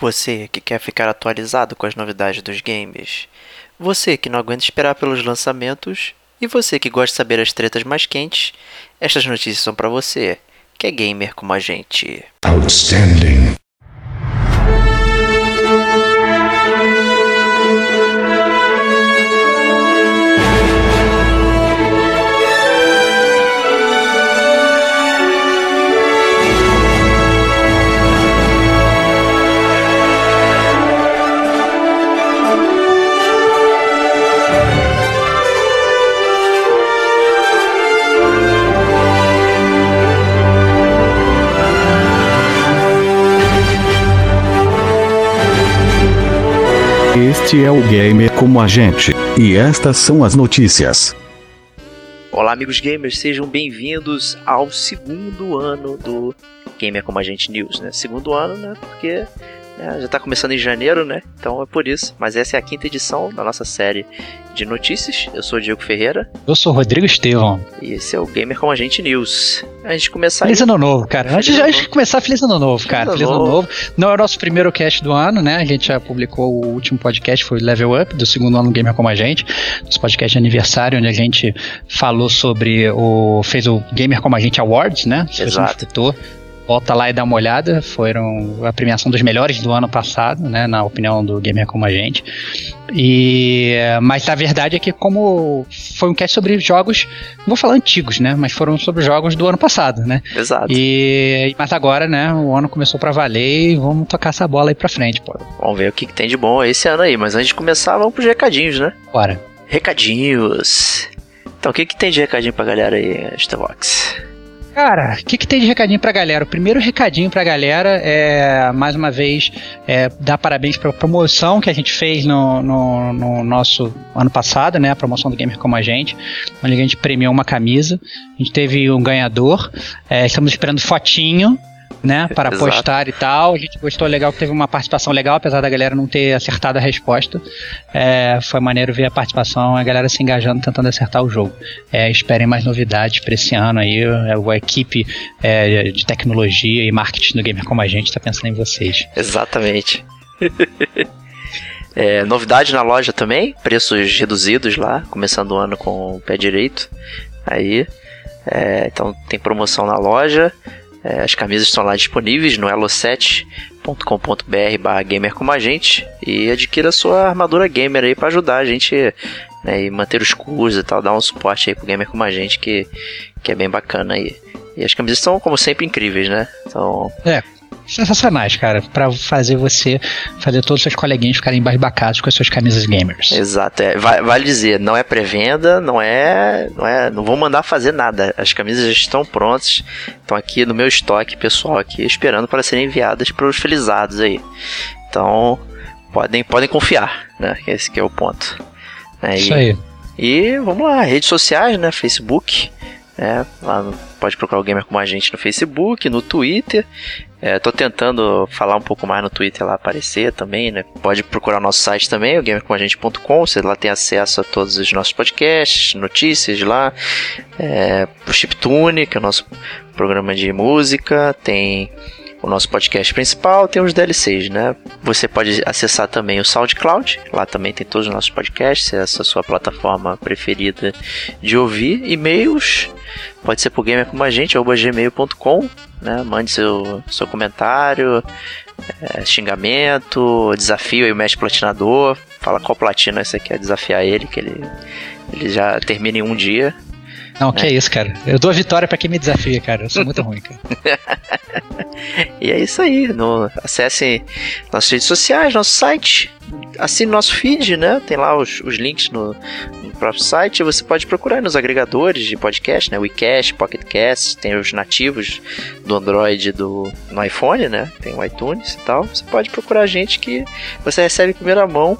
Você que quer ficar atualizado com as novidades dos games. Você que não aguenta esperar pelos lançamentos. E você que gosta de saber as tretas mais quentes. Estas notícias são para você, que é gamer como a gente. Outstanding. Este é o Gamer como a gente, e estas são as notícias. Olá, amigos gamers, sejam bem-vindos ao segundo ano do Gamer como a gente News, né? Segundo ano, né? Porque né, já está começando em janeiro, né? Então é por isso. Mas essa é a quinta edição da nossa série de notícias. Eu sou o Diego Ferreira. Eu sou o Rodrigo Estevão. E esse é o Gamer como a gente News. A gente começar. Feliz ano novo, cara. Feliz antes, antes de começar, feliz ano novo, cara. Feliz, ano, novo. Não é o nosso primeiro cast do ano, né? A gente já publicou o último podcast, foi o Level Up, do segundo ano do Gamer como a gente. Nosso podcast de aniversário, onde a gente falou sobre o. fez o Gamer como a gente Awards, né? Exato. Volta lá e dá uma olhada. Foram a premiação dos melhores do ano passado, né? Na opinião do Gamer como a gente. E mas a verdade é que como foi um cast sobre jogos, não vou falar antigos, né? Mas foram sobre jogos do ano passado, né? Exato. E mas agora, né? O ano começou para valer e vamos tocar essa bola aí para frente, pô. Vamos ver o que, que tem de bom esse ano aí. Mas antes de começar, vamos pros recadinhos, né? Bora. Recadinhos. Então, o que, que tem de recadinho pra galera aí, Starbox? Cara, o que, que tem de recadinho pra galera? O primeiro recadinho pra galera é, mais uma vez, é, dar parabéns pela promoção que a gente fez no, no, no, nosso ano passado, né? A promoção do Gamer Como a Gente, onde a gente premiou uma camisa. A gente teve um ganhador. É, estamos esperando fotinho né, para Exato. postar e tal. A gente gostou legal que teve uma participação legal, apesar da galera não ter acertado a resposta. É, foi maneiro ver a participação, a galera se engajando, tentando acertar o jogo. É, esperem mais novidades para esse ano aí. A equipe é, de tecnologia e marketing do Gamer como a gente está pensando em vocês. Exatamente. É, novidade na loja também, preços reduzidos lá, começando o ano com o pé direito. Aí, é, então tem promoção na loja. É, as camisas estão lá disponíveis no elo7.com.br barra gamer como a gente e adquira sua armadura gamer aí para ajudar a gente né, e manter os cursos e tal, dar um suporte aí pro gamer como a gente que, que é bem bacana aí. E as camisas são, como sempre, incríveis, né? Então... É, sensacionais, cara, para fazer você fazer todos os seus coleguinhas ficarem embasbacados com as suas camisas gamers. Exato, é, vale dizer, não é pré-venda, não é, não é, não vou mandar fazer nada. As camisas já estão prontas, estão aqui no meu estoque pessoal aqui, esperando para serem enviadas para os felizados aí. Então, podem, podem confiar, né? Esse que é o ponto. É, Isso e, aí. E vamos lá, redes sociais, né? Facebook, é, lá no, pode procurar o Gamer como a gente no Facebook, no Twitter. É, tô tentando falar um pouco mais no Twitter lá aparecer também, né? Pode procurar o nosso site também, o gamercomagente.com, você lá tem acesso a todos os nossos podcasts, notícias lá, é, o Chiptune, que é o nosso programa de música, tem o nosso podcast principal, tem os DLCs, né? Você pode acessar também o SoundCloud, lá também tem todos os nossos podcasts, essa é a sua plataforma preferida de ouvir. E-mails, pode ser por gamer como a gente, gmail.com, né? Mande seu, seu comentário, é, xingamento, desafio aí o mestre platinador, fala qual platina você quer desafiar ele, que ele, ele já termina em um dia. Não, que é. é isso, cara. Eu dou a vitória para quem me desafia, cara. Eu sou muito ruim, cara. e é isso aí. No, acesse nossas redes sociais, nosso site, assine nosso feed, né? Tem lá os, os links no, no, próprio site. Você pode procurar nos agregadores de podcast, né? WeCast, PocketCast, tem os nativos do Android do no iPhone, né? Tem o iTunes e tal. Você pode procurar a gente que você recebe em primeira mão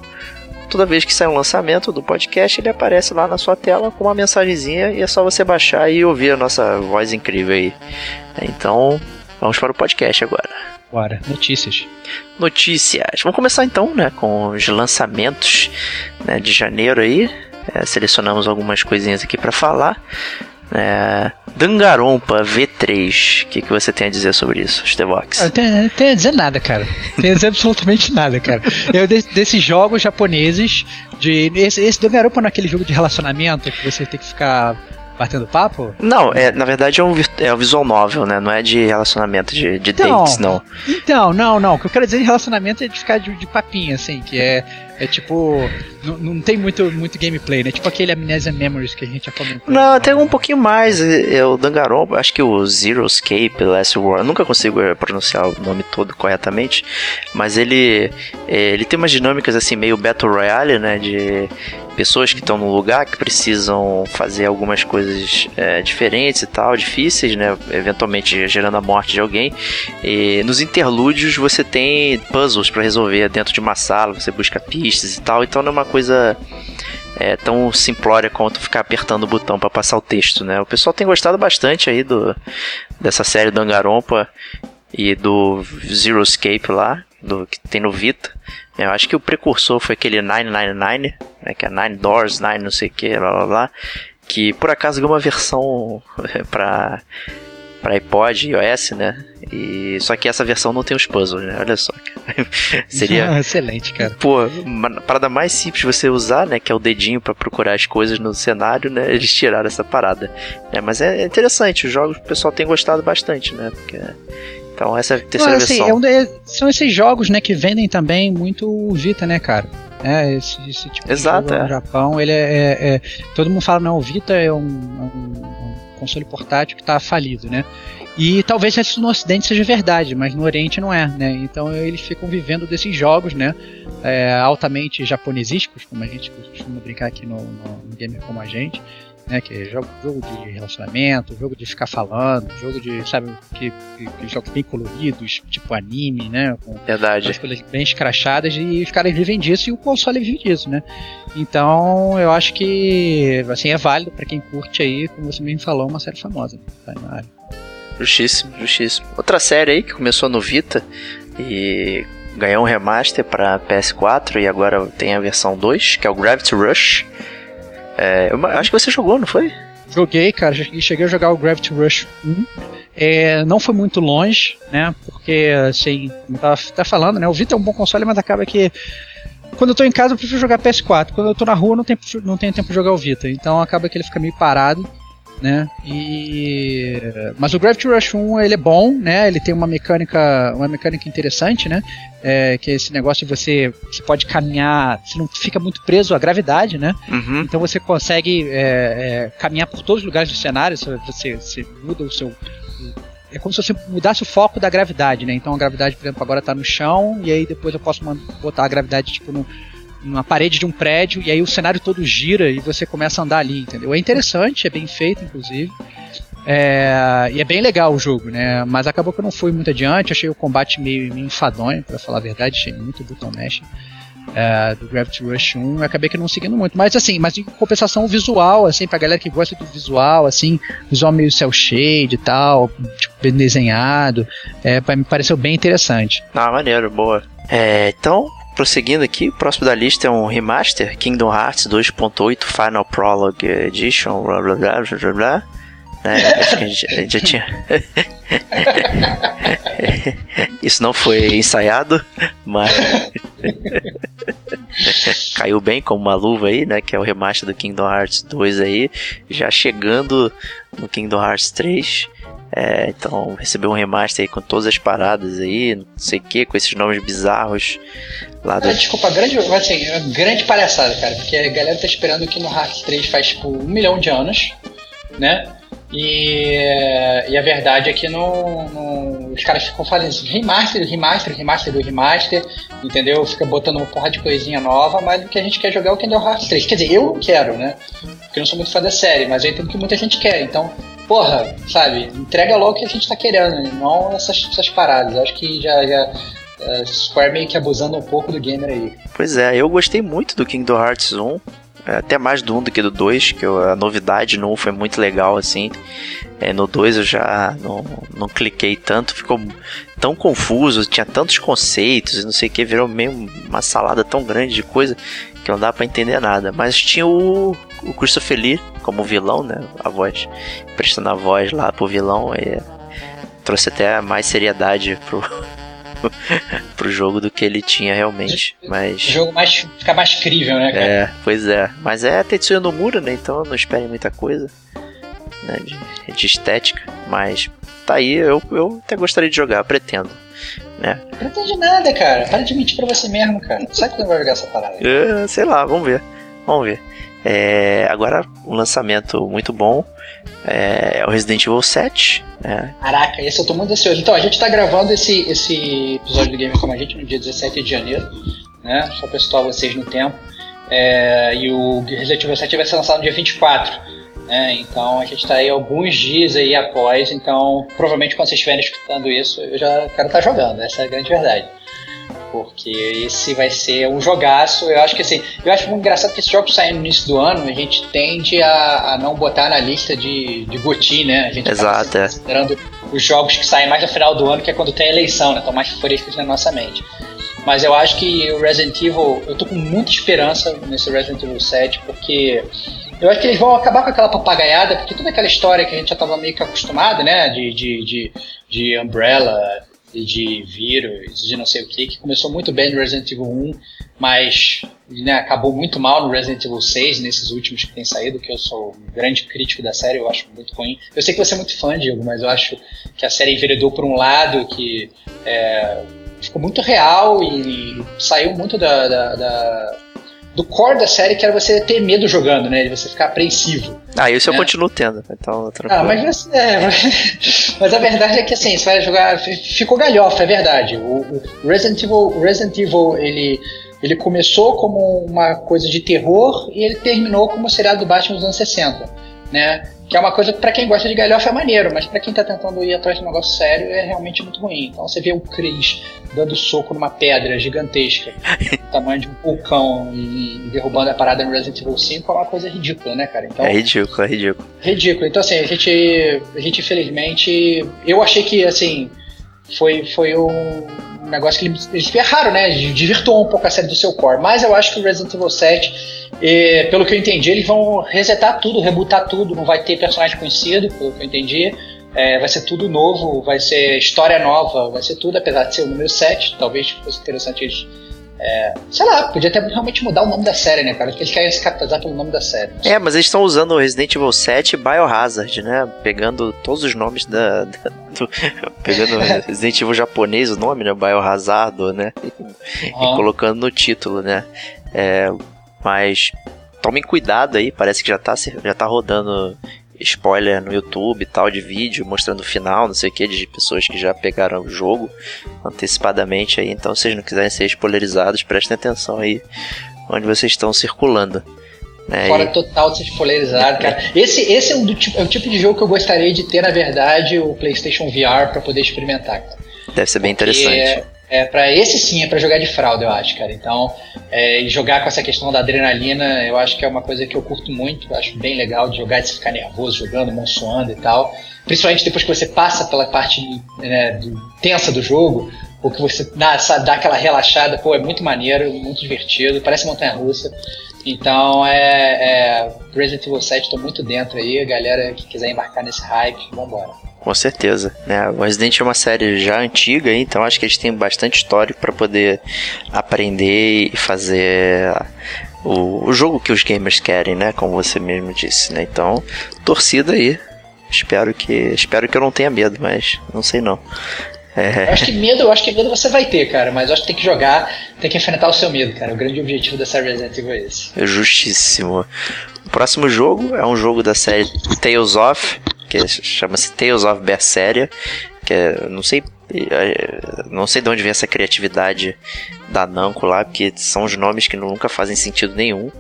toda vez que sai um lançamento do podcast, ele aparece lá na sua tela com uma mensagenzinha e é só você baixar e ouvir a nossa voz incrível aí. Então, vamos para o podcast agora. Bora, notícias. Notícias. Vamos começar então, né, com os lançamentos né, de janeiro aí. É, selecionamos algumas coisinhas aqui para falar. É, Dangarompa V3, o que, que você tem a dizer sobre isso, Stevox? Não tenho, tenho a dizer nada, cara. Tenho a dizer absolutamente nada, cara. Eu, desses jogos japoneses, de esse, esse Dangarompa não é aquele jogo de relacionamento que você tem que ficar batendo papo? Não, é, na verdade é um, é um visual novel, né? Não é de relacionamento, de, de então, dates, não. Então, não, não. O que eu quero dizer de relacionamento é de ficar de, de papinho, assim, que é é tipo. Não, não tem muito, muito gameplay, né? Tipo aquele Amnesia Memories que a gente já comentou. Não, tem um pouquinho mais. É, o Danganronpa, acho que o Zero Escape, Last War, nunca consigo eh, pronunciar o nome todo corretamente, mas ele eh, ele tem umas dinâmicas assim meio Battle Royale, né? De pessoas que estão num lugar que precisam fazer algumas coisas é, diferentes e tal, difíceis, né? Eventualmente gerando a morte de alguém. E nos interlúdios você tem puzzles para resolver dentro de uma sala, você busca pistas e tal, então não é uma coisa é, tão simplória quanto ficar apertando o botão para passar o texto, né? O pessoal tem gostado bastante aí do, dessa série do Angarompa e do Zero Escape lá, do que tem no Vita. Eu acho que o precursor foi aquele 999, né, que é Nine Doors, Nine não sei o que, blá blá blá, que por acaso ganhou uma versão para para iPod e iOS, né? E só que essa versão não tem os puzzles, né? Olha só. Seria ah, excelente, cara. Pô, uma parada mais simples de você usar, né, que é o dedinho para procurar as coisas no cenário, né? Eles tiraram essa parada. É, mas é interessante, os jogos o pessoal tem gostado bastante, né? Porque então essa é a terceira assim, versão. É um de, são esses jogos, né, que vendem também muito Vita, né, cara? É, esse, esse tipo Exato, de jogo é. no Japão, ele é, é, é, Todo mundo fala, não, o Vita é um, um, um console portátil que está falido, né? E talvez isso no Ocidente seja verdade, mas no Oriente não é, né? Então eles ficam vivendo desses jogos, né? É, altamente japonesísticos, como a gente costuma brincar aqui no, no, no Gamer Como a Gente né? Que é jogo, jogo de relacionamento, jogo de ficar falando, jogo de, sabe, que, que, que jogos bem coloridos, tipo anime, né? Com Verdade. as coisas bem escrachadas e os caras vivem disso e o console vive disso, né? Então eu acho que assim é válido para quem curte aí, como você mesmo falou, uma série famosa tá na área. Justíssimo, justíssimo. Outra série aí que começou no Vita e ganhou um remaster para PS4 e agora tem a versão 2, que é o Gravity Rush. É, eu acho que você jogou, não foi? Joguei, cara, cheguei a jogar o Gravity Rush 1. É, não foi muito longe, né? Porque, assim, como tava, tá falando, né? O Vita é um bom console, mas acaba que. Quando eu tô em casa, eu prefiro jogar PS4. Quando eu tô na rua, não tenho, não tenho tempo de jogar o Vita. Então acaba que ele fica meio parado né? E mas o Gravity Rush 1 ele é bom, né? Ele tem uma mecânica, uma mecânica interessante, né? É, que é esse negócio de você, você pode caminhar, você não fica muito preso à gravidade, né? Uhum. Então você consegue é, é, caminhar por todos os lugares do cenário, você, você muda o seu é como se você mudasse o foco da gravidade, né? Então a gravidade, por exemplo, agora está no chão e aí depois eu posso botar a gravidade tipo no, numa parede de um prédio e aí o cenário todo gira e você começa a andar ali, entendeu? É interessante, é bem feito, inclusive. É, e é bem legal o jogo, né? Mas acabou que eu não fui muito adiante, achei o combate meio, meio enfadonho, para falar a verdade, achei muito button mesh. É, do Gravity Rush 1, eu acabei que não seguindo muito. Mas assim, mas em compensação visual, assim, pra galera que gosta do visual, assim, visual meio cel shade e tal, tipo, bem desenhado, é, me pareceu bem interessante. Ah, maneiro, boa. É, então, prosseguindo aqui, o próximo da lista é um remaster, Kingdom Hearts 2.8 Final Prologue Edition, blá blá blá blá blá. É, acho que a gente, a gente já tinha. Isso não foi ensaiado, mas. Caiu bem como uma luva aí, né? Que é o remaster do Kingdom Hearts 2 aí. Já chegando no Kingdom Hearts 3. É, então recebeu um remaster aí com todas as paradas aí, não sei o que, com esses nomes bizarros lá do. Ah, desculpa, grande, assim, grande palhaçada, cara, porque a galera tá esperando que no Hearts 3 faz tipo um milhão de anos, né? E, e a verdade é que não, não, os caras ficam fazendo isso, remaster, remaster, remaster do remaster, entendeu? Fica botando uma porra de coisinha nova, mas o que a gente quer jogar é o Kingdom Hearts 3. Quer dizer, eu não quero, né? Porque eu não sou muito fã da série, mas eu entendo que muita gente quer. Então, porra, sabe, entrega logo o que a gente tá querendo, não essas, essas paradas. Eu acho que já, já uh, Square meio que abusando um pouco do gamer aí. Pois é, eu gostei muito do Kingdom Hearts 1. É, até mais do 1 do que do 2, que eu, a novidade no 1 foi muito legal, assim. É, no 2 eu já não, não cliquei tanto, ficou tão confuso, tinha tantos conceitos e não sei o que, virou meio uma salada tão grande de coisa que não dá para entender nada. Mas tinha o, o Christopher Lee como vilão, né? A voz, prestando a voz lá pro vilão, e trouxe até mais seriedade pro, pro jogo do que ele tinha realmente. Mas... O jogo mais, fica mais crível, né, cara? É, pois é. Mas é Tetsuya Nomura, né? Então não espere muita coisa né, de, de estética. Mas tá aí, eu, eu até gostaria de jogar, pretendo. Né? Não pretende nada, cara. Para de mentir pra você mesmo, cara. Sabe que não vai jogar essa parada? É, sei lá, vamos ver. Vamos ver. É, agora, um lançamento muito bom é, é o Resident Evil 7. Né? Caraca, esse eu tô muito ansioso. Então, a gente tá gravando esse, esse episódio do Game Como a Gente no dia 17 de janeiro, né? Só pra situar vocês no tempo. É, e o Resident Evil 7 vai ser lançado no dia 24. Né? Então a gente está aí alguns dias aí após, então provavelmente quando vocês estiverem escutando isso, eu já quero estar tá jogando, essa é a grande verdade. Porque esse vai ser um jogaço. Eu acho que assim, eu acho muito engraçado que esse jogo saem no início do ano, a gente tende a, a não botar na lista de, de GOTY, né? A gente Exato, é. considerando os jogos que saem mais no final do ano, que é quando tem a eleição, né? Estão mais frescos na nossa mente. Mas eu acho que o Resident Evil, eu tô com muita esperança nesse Resident Evil 7, porque eu acho que eles vão acabar com aquela papagaiada, porque toda aquela história que a gente já estava meio que acostumado, né? De, de, de, de Umbrella de vírus, de não sei o que, que começou muito bem no Resident Evil 1, mas né, acabou muito mal no Resident Evil 6, nesses últimos que tem saído, que eu sou um grande crítico da série, eu acho muito ruim. Eu sei que você é muito fã, Diego, mas eu acho que a série enveredou por um lado que é, ficou muito real e, e saiu muito da, da, da do core da série, que era você ter medo jogando, né? De você ficar apreensivo. Ah, isso né? eu continuo tendo, então tranquilo. Ah, mas, é, mas, mas, a verdade é que assim, você vai jogar. Ficou galhofa, é verdade. O, o Resident Evil, Resident Evil ele, ele começou como uma coisa de terror e ele terminou como o seriado do Batman dos anos 60. Né? Que é uma coisa que pra quem gosta de galhofa é maneiro, mas pra quem tá tentando ir atrás de um negócio sério é realmente muito ruim. Então você vê o Chris dando soco numa pedra gigantesca, do tamanho de um vulcão, e derrubando a parada no Resident Evil 5 é uma coisa ridícula, né, cara? Então, é ridículo, é ridículo. Ridículo. Então assim, a gente, a gente infelizmente, eu achei que assim, foi, foi um negócio que eles, eles erraram, né? Desvirtuou um pouco a série do seu core. Mas eu acho que o Resident Evil 7, eh, pelo que eu entendi, eles vão resetar tudo, rebutar tudo. Não vai ter personagem conhecido, pelo que eu entendi. É, vai ser tudo novo, vai ser história nova, vai ser tudo, apesar de ser o número 7. Talvez fosse interessante eles é, sei lá, podia até realmente mudar o nome da série, né, cara? Eles querem se capitalizar pelo nome da série. É, mas eles estão usando o Resident Evil 7 Biohazard, né? Pegando todos os nomes da. da do, pegando Resident Evil japonês, o nome, né? Biohazard, né? Uhum. E colocando no título, né? É, mas tomem cuidado aí, parece que já tá, já tá rodando spoiler no YouTube e tal, de vídeo, mostrando o final, não sei o que, de pessoas que já pegaram o jogo antecipadamente aí. Então, se vocês não quiserem ser spoilerizados, prestem atenção aí onde vocês estão circulando. Né? Fora total de ser spoilerizado, cara. Esse, esse é, um do, é o tipo de jogo que eu gostaria de ter, na verdade, o PlayStation VR para poder experimentar. Cara. Deve ser bem Porque interessante. É, para esse sim é para jogar de fralda, eu acho, cara. Então, é, jogar com essa questão da adrenalina, eu acho que é uma coisa que eu curto muito. Acho bem legal de jogar, de ficar nervoso jogando, monsoando e tal. Principalmente depois que você passa pela parte né, tensa do jogo, ou que você dá, dá aquela relaxada, pô, é muito maneiro, muito divertido, parece montanha russa. Então é, é Resident Evil 7 tô muito dentro aí, galera que quiser embarcar nesse hype, vambora. Com certeza, né? O Resident é uma série já antiga, então acho que eles têm bastante história para poder aprender e fazer o, o jogo que os gamers querem, né? Como você mesmo disse, né? Então, torcida aí. Espero que espero que eu não tenha medo, mas não sei não. É. Eu acho que medo, eu acho que medo você vai ter, cara, mas eu acho que tem que jogar, tem que enfrentar o seu medo, cara. O grande objetivo dessa Resident Evil é esse. É justíssimo. O próximo jogo é um jogo da série Tales of, que chama-se Tales of Berseria, que é, não sei é, não sei de onde vem essa criatividade da Namco lá, porque são os nomes que nunca fazem sentido nenhum.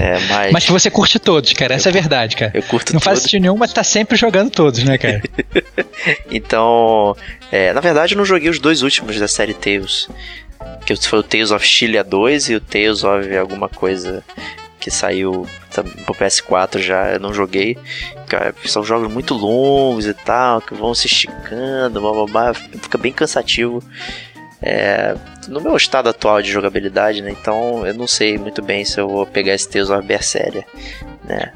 É, mas... mas que você curte todos, cara. Essa eu, é a verdade, cara. Eu curto Não faz sentido nenhum, mas tá sempre jogando todos, né, cara? então, é, na verdade, eu não joguei os dois últimos da série Tales. Que foi o Tales of Chile 2 e o Tales of alguma coisa que saiu pro PS4 já, eu não joguei. Cara, são jogos muito longos e tal, que vão se esticando, blá, blá, blá, fica bem cansativo. É, no meu estado atual de jogabilidade, né? Então eu não sei muito bem se eu vou pegar esse Tales of Berseria, né?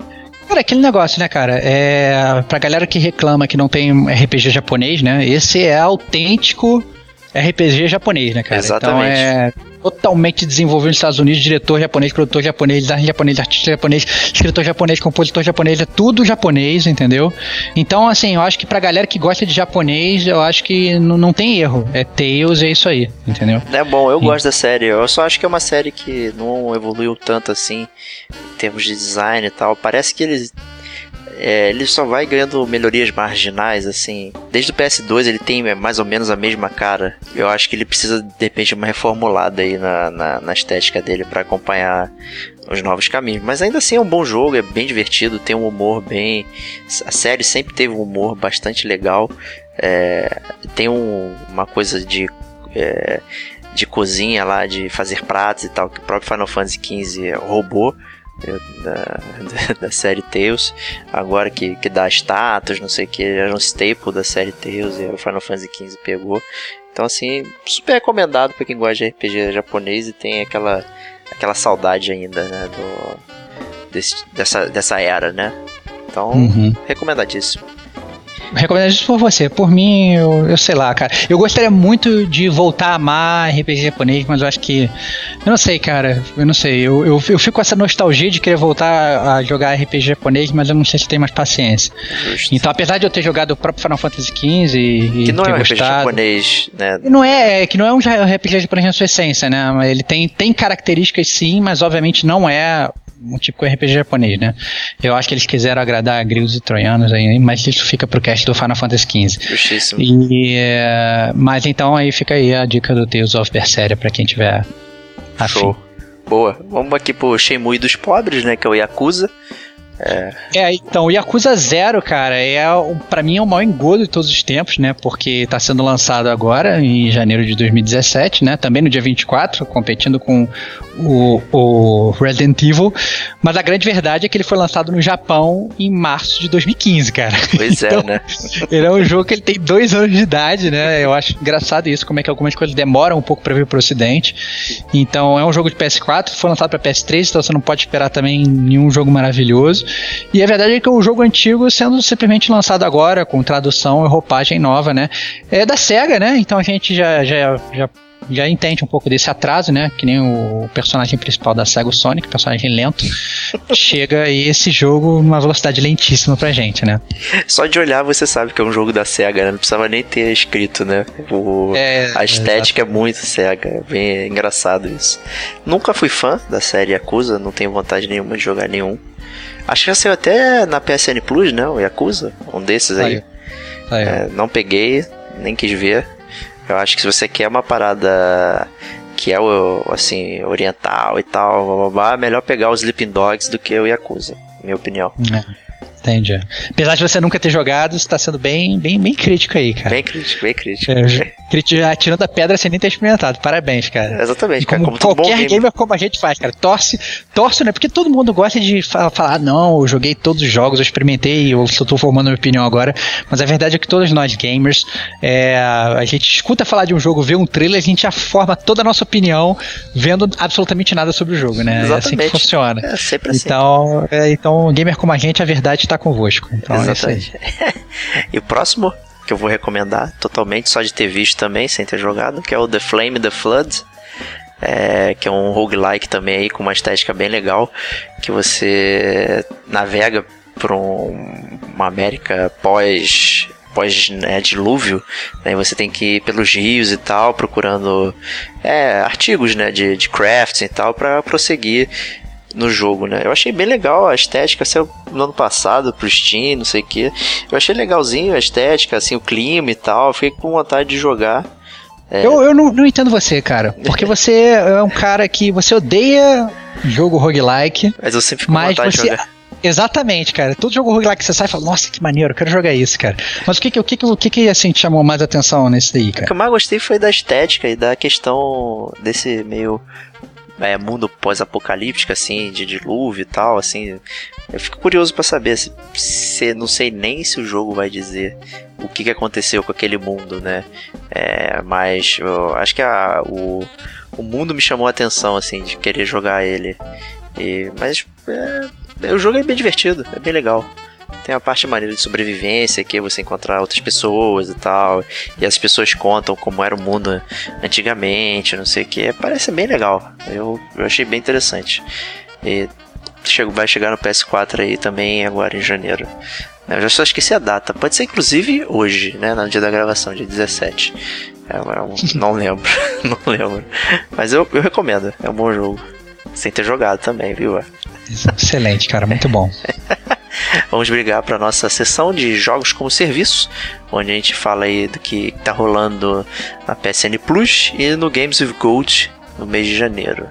Cara, aquele negócio, né, cara? É, pra galera que reclama que não tem RPG japonês, né? Esse é autêntico RPG japonês, né, cara? Exatamente. Então é totalmente desenvolvido nos Estados Unidos, diretor japonês, produtor japonês, design japonês, artista japonês, escritor japonês, compositor japonês, é tudo japonês, entendeu? Então, assim, eu acho que pra galera que gosta de japonês, eu acho que não tem erro. É Tales, é isso aí, entendeu? É bom, eu gosto da série. Eu só acho que é uma série que não evoluiu tanto assim, em termos de design e tal. Parece que eles é, ele só vai ganhando melhorias marginais, assim. Desde o PS2 ele tem mais ou menos a mesma cara. Eu acho que ele precisa, de repente, uma reformulada aí na, na, na estética dele para acompanhar os novos caminhos. Mas ainda assim é um bom jogo, é bem divertido, tem um humor bem. A série sempre teve um humor bastante legal. É, tem um, uma coisa de. É, de cozinha lá, de fazer pratos e tal, que o próprio Final Fantasy XV roubou da, da, série Tales, agora que, que dá status, não sei o que, era um staple da série Tales e o Final Fantasy XV pegou. Então, assim, super recomendado para quem gosta de RPG japonês e tem aquela, aquela saudade ainda, né, do, desse, dessa, dessa era, né. Então, uhum. recomendadíssimo recomendo isso por você. Por mim, eu, eu sei lá, cara. Eu gostaria muito de voltar a amar RPG japonês, mas eu acho que. Eu não sei, cara. Eu não sei. Eu, eu, eu fico com essa nostalgia de querer voltar a jogar RPG japonês, mas eu não sei se tenho mais paciência. Justo. Então, apesar de eu ter jogado o próprio Final Fantasy XV e. Que não é um gostado, RPG japonês, né? Não é, é, que não é um RPG japonês na sua essência, né? Ele tem, tem características sim, mas obviamente não é um tipo de RPG japonês, né? Eu acho que eles quiseram agradar gregos e troianos aí, mas isso fica pro cast do Final Fantasy XV. Justíssimo. E, é, mas então aí fica aí a dica do Tales of Berseria pra quem tiver afim. Show. Boa. Vamos aqui pro Shenmue dos pobres, né? Que é o Yakuza. É. é, então, o Yakuza Zero, cara, é para mim é o maior engodo de todos os tempos, né? Porque tá sendo lançado agora, em janeiro de 2017, né? Também no dia 24, competindo com o, o Resident Evil. Mas a grande verdade é que ele foi lançado no Japão em março de 2015, cara. Pois é, então, é, né? Ele é um jogo que ele tem dois anos de idade, né? Eu acho engraçado isso, como é que algumas coisas demoram um pouco para vir pro ocidente. Então, é um jogo de PS4, foi lançado para PS3, então você não pode esperar também nenhum jogo maravilhoso. E a verdade é que o jogo antigo sendo simplesmente lançado agora, com tradução e roupagem nova, né? É da SEGA, né? Então a gente já, já, já já entende um pouco desse atraso, né? Que nem o personagem principal da SEGA, o Sonic, personagem lento, chega aí esse jogo numa velocidade lentíssima pra gente, né? Só de olhar você sabe que é um jogo da SEGA, né? Não precisava nem ter escrito, né? O, é, a estética é, é muito SEGA, é bem engraçado isso. Nunca fui fã da série Yakuza, não tenho vontade nenhuma de jogar nenhum. Acho que já saiu até na PSN Plus, né? O Yakuza, um desses aí. É, não peguei, nem quis ver. Eu acho que se você quer uma parada que é o assim oriental e tal, blá, blá, blá, é melhor pegar os Sleeping Dogs do que o Yakuza, minha opinião. É. Entendi. Apesar de você nunca ter jogado, você tá sendo bem, bem, bem crítico aí, cara. Bem crítico, bem crítico. É, atirando a pedra sem nem ter experimentado. Parabéns, cara. Exatamente, cara. Como, como qualquer gamer, gamer como a gente faz, cara. Torce, torce, né? Porque todo mundo gosta de falar, ah, não, eu joguei todos os jogos, eu experimentei, eu só tô formando minha opinião agora. Mas a verdade é que todos nós gamers, é, a gente escuta falar de um jogo, vê um trailer, a gente já forma toda a nossa opinião vendo absolutamente nada sobre o jogo, né? Exatamente. É assim que funciona. É sempre assim. Então, é, então gamer como a gente, a verdade está convosco. Então, é Exatamente. É e o próximo que eu vou recomendar totalmente, só de ter visto também, sem ter jogado, que é o The Flame The Flood. É, que é um roguelike também aí com uma estética bem legal, que você navega por um, uma América pós pós né, dilúvio, né, você tem que ir pelos rios e tal, procurando é, artigos né, de, de crafts e tal para prosseguir no jogo, né? Eu achei bem legal a estética, saiu no ano passado pro Steam, não sei o que. Eu achei legalzinho a estética, assim, o clima e tal. Fiquei com vontade de jogar. É... Eu, eu não, não, entendo você, cara. Porque você é um cara que você odeia jogo roguelike. Mas eu sempre fico com vontade você... de jogar. Exatamente, cara. Todo jogo roguelike que você sai e fala, nossa, que maneiro, eu quero jogar isso, cara. Mas o que que, o que, o que, que assim, te chamou mais atenção nesse daí, cara? O que eu mais gostei foi da estética e da questão desse meio é, mundo pós-apocalíptico, assim, de dilúvio e tal, assim. Eu fico curioso para saber se, se, não sei nem se o jogo vai dizer o que, que aconteceu com aquele mundo, né? É, mas acho que a, o, o mundo me chamou a atenção, assim, de querer jogar ele. E, mas é, o jogo é bem divertido, é bem legal. Tem a parte maneira de sobrevivência, que é você encontrar outras pessoas e tal. E as pessoas contam como era o mundo antigamente, não sei o que. Parece bem legal. Eu, eu achei bem interessante. E chego, vai chegar no PS4 aí também agora em janeiro. Eu já só esqueci a data. Pode ser inclusive hoje, né? No dia da gravação, dia 17. É, não lembro. não lembro. Mas eu, eu recomendo. É um bom jogo. Sem ter jogado também, viu? Excelente, cara. Muito bom. Vamos brigar para nossa sessão de jogos como serviço, onde a gente fala aí do que tá rolando na PSN Plus e no Games with Gold no mês de janeiro.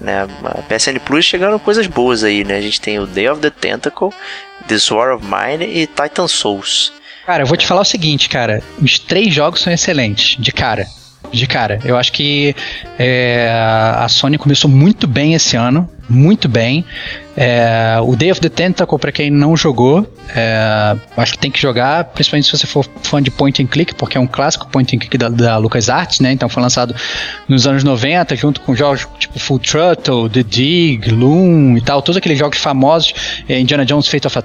Né? A PSN Plus chegando coisas boas aí, né? A gente tem o Day of the Tentacle, The Sword of Mine e Titan Souls. Cara, eu vou te falar o seguinte, cara. Os três jogos são excelentes, de cara. De cara. Eu acho que é, a Sony começou muito bem esse ano. Muito bem. É, o Day of the Tentacle, para quem não jogou, é, acho que tem que jogar, principalmente se você for fã de point and click, porque é um clássico point and click da, da LucasArts, né? Então foi lançado nos anos 90, junto com jogos tipo Full Throttle, The Dig, Loom e tal, todos aqueles jogos famosos, é, Indiana Jones Fate of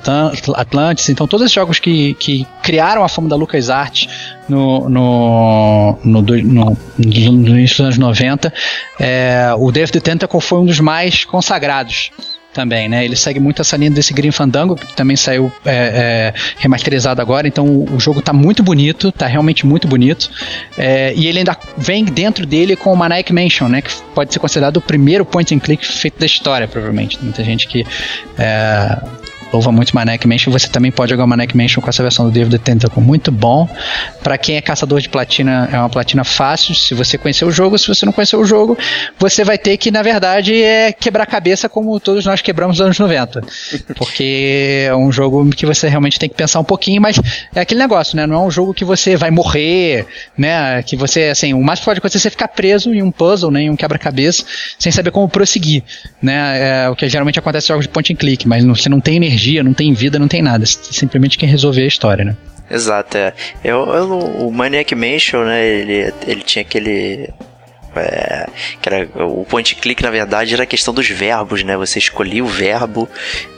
Atlantis, então todos esses jogos que, que criaram a fama da LucasArts no, no, no, no, no, início dos anos 90, é, o Day of the Tentacle foi um dos mais consagrados também, né? Ele segue muito essa linha desse Green Fandango, que também saiu é, é, remasterizado agora, então o, jogo tá muito bonito, tá realmente muito bonito. É, e ele ainda vem dentro dele com o Maniac Mansion, né? Que pode ser considerado o primeiro point and click feito da história, provavelmente. Muita gente que é, louva muito Maniac Mansion, você também pode jogar Maniac Mansion com essa versão do David Tentacle muito bom. Para quem é caçador de platina, é uma platina fácil. Se você conhecer o jogo, se você não conhecer o jogo, você vai ter que, na verdade, é quebrar cabeça como todos nós quebramos nos anos 90. Porque é um jogo que você realmente tem que pensar um pouquinho, mas é aquele negócio, né? Não é um jogo que você vai morrer, né? Que você, assim, o mais pode acontecer é você ficar preso em um puzzle, né? Em um quebra-cabeça, sem saber como prosseguir, né? É o que geralmente acontece em jogos de point and click, mas você não tem energia energia, não tem vida, não tem nada. Simplesmente quem resolver a história, né? Exato, é. Eu, eu, o Maniac Mansion, né, ele, ele tinha aquele é, que era, o point click na verdade era a questão dos verbos, né? Você escolhia o verbo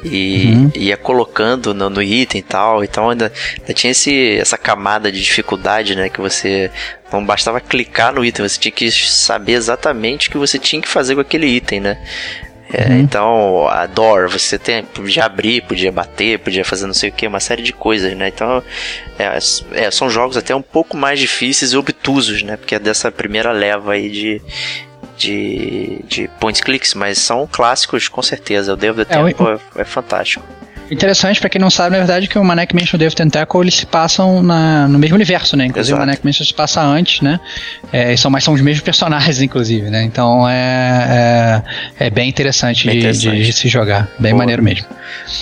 e uhum. ia colocando no, no, item e tal. Então ainda, ainda, tinha esse, essa camada de dificuldade, né? Que você não bastava clicar no item, você tinha que saber exatamente o que você tinha que fazer com aquele item, né? É, uhum. Então, a door, você tem, podia abrir, podia bater, podia fazer não sei o que, uma série de coisas, né? Então, é, é, são jogos até um pouco mais difíceis e obtusos, né? Porque é dessa primeira leva aí de, de, de point clicks, mas são clássicos com certeza. O Day of the é, Temple é, é fantástico. Interessante, para quem não sabe, na verdade, que o Maniac Mansion e o Devil Tentacle eles se passam na, no mesmo universo, né? Inclusive Exato. o Maniac Mansion se passa antes, né? É, são, mas são os mesmos personagens, inclusive, né? Então é, é, é bem interessante, bem interessante. De, de, se jogar. Bem o, maneiro mesmo.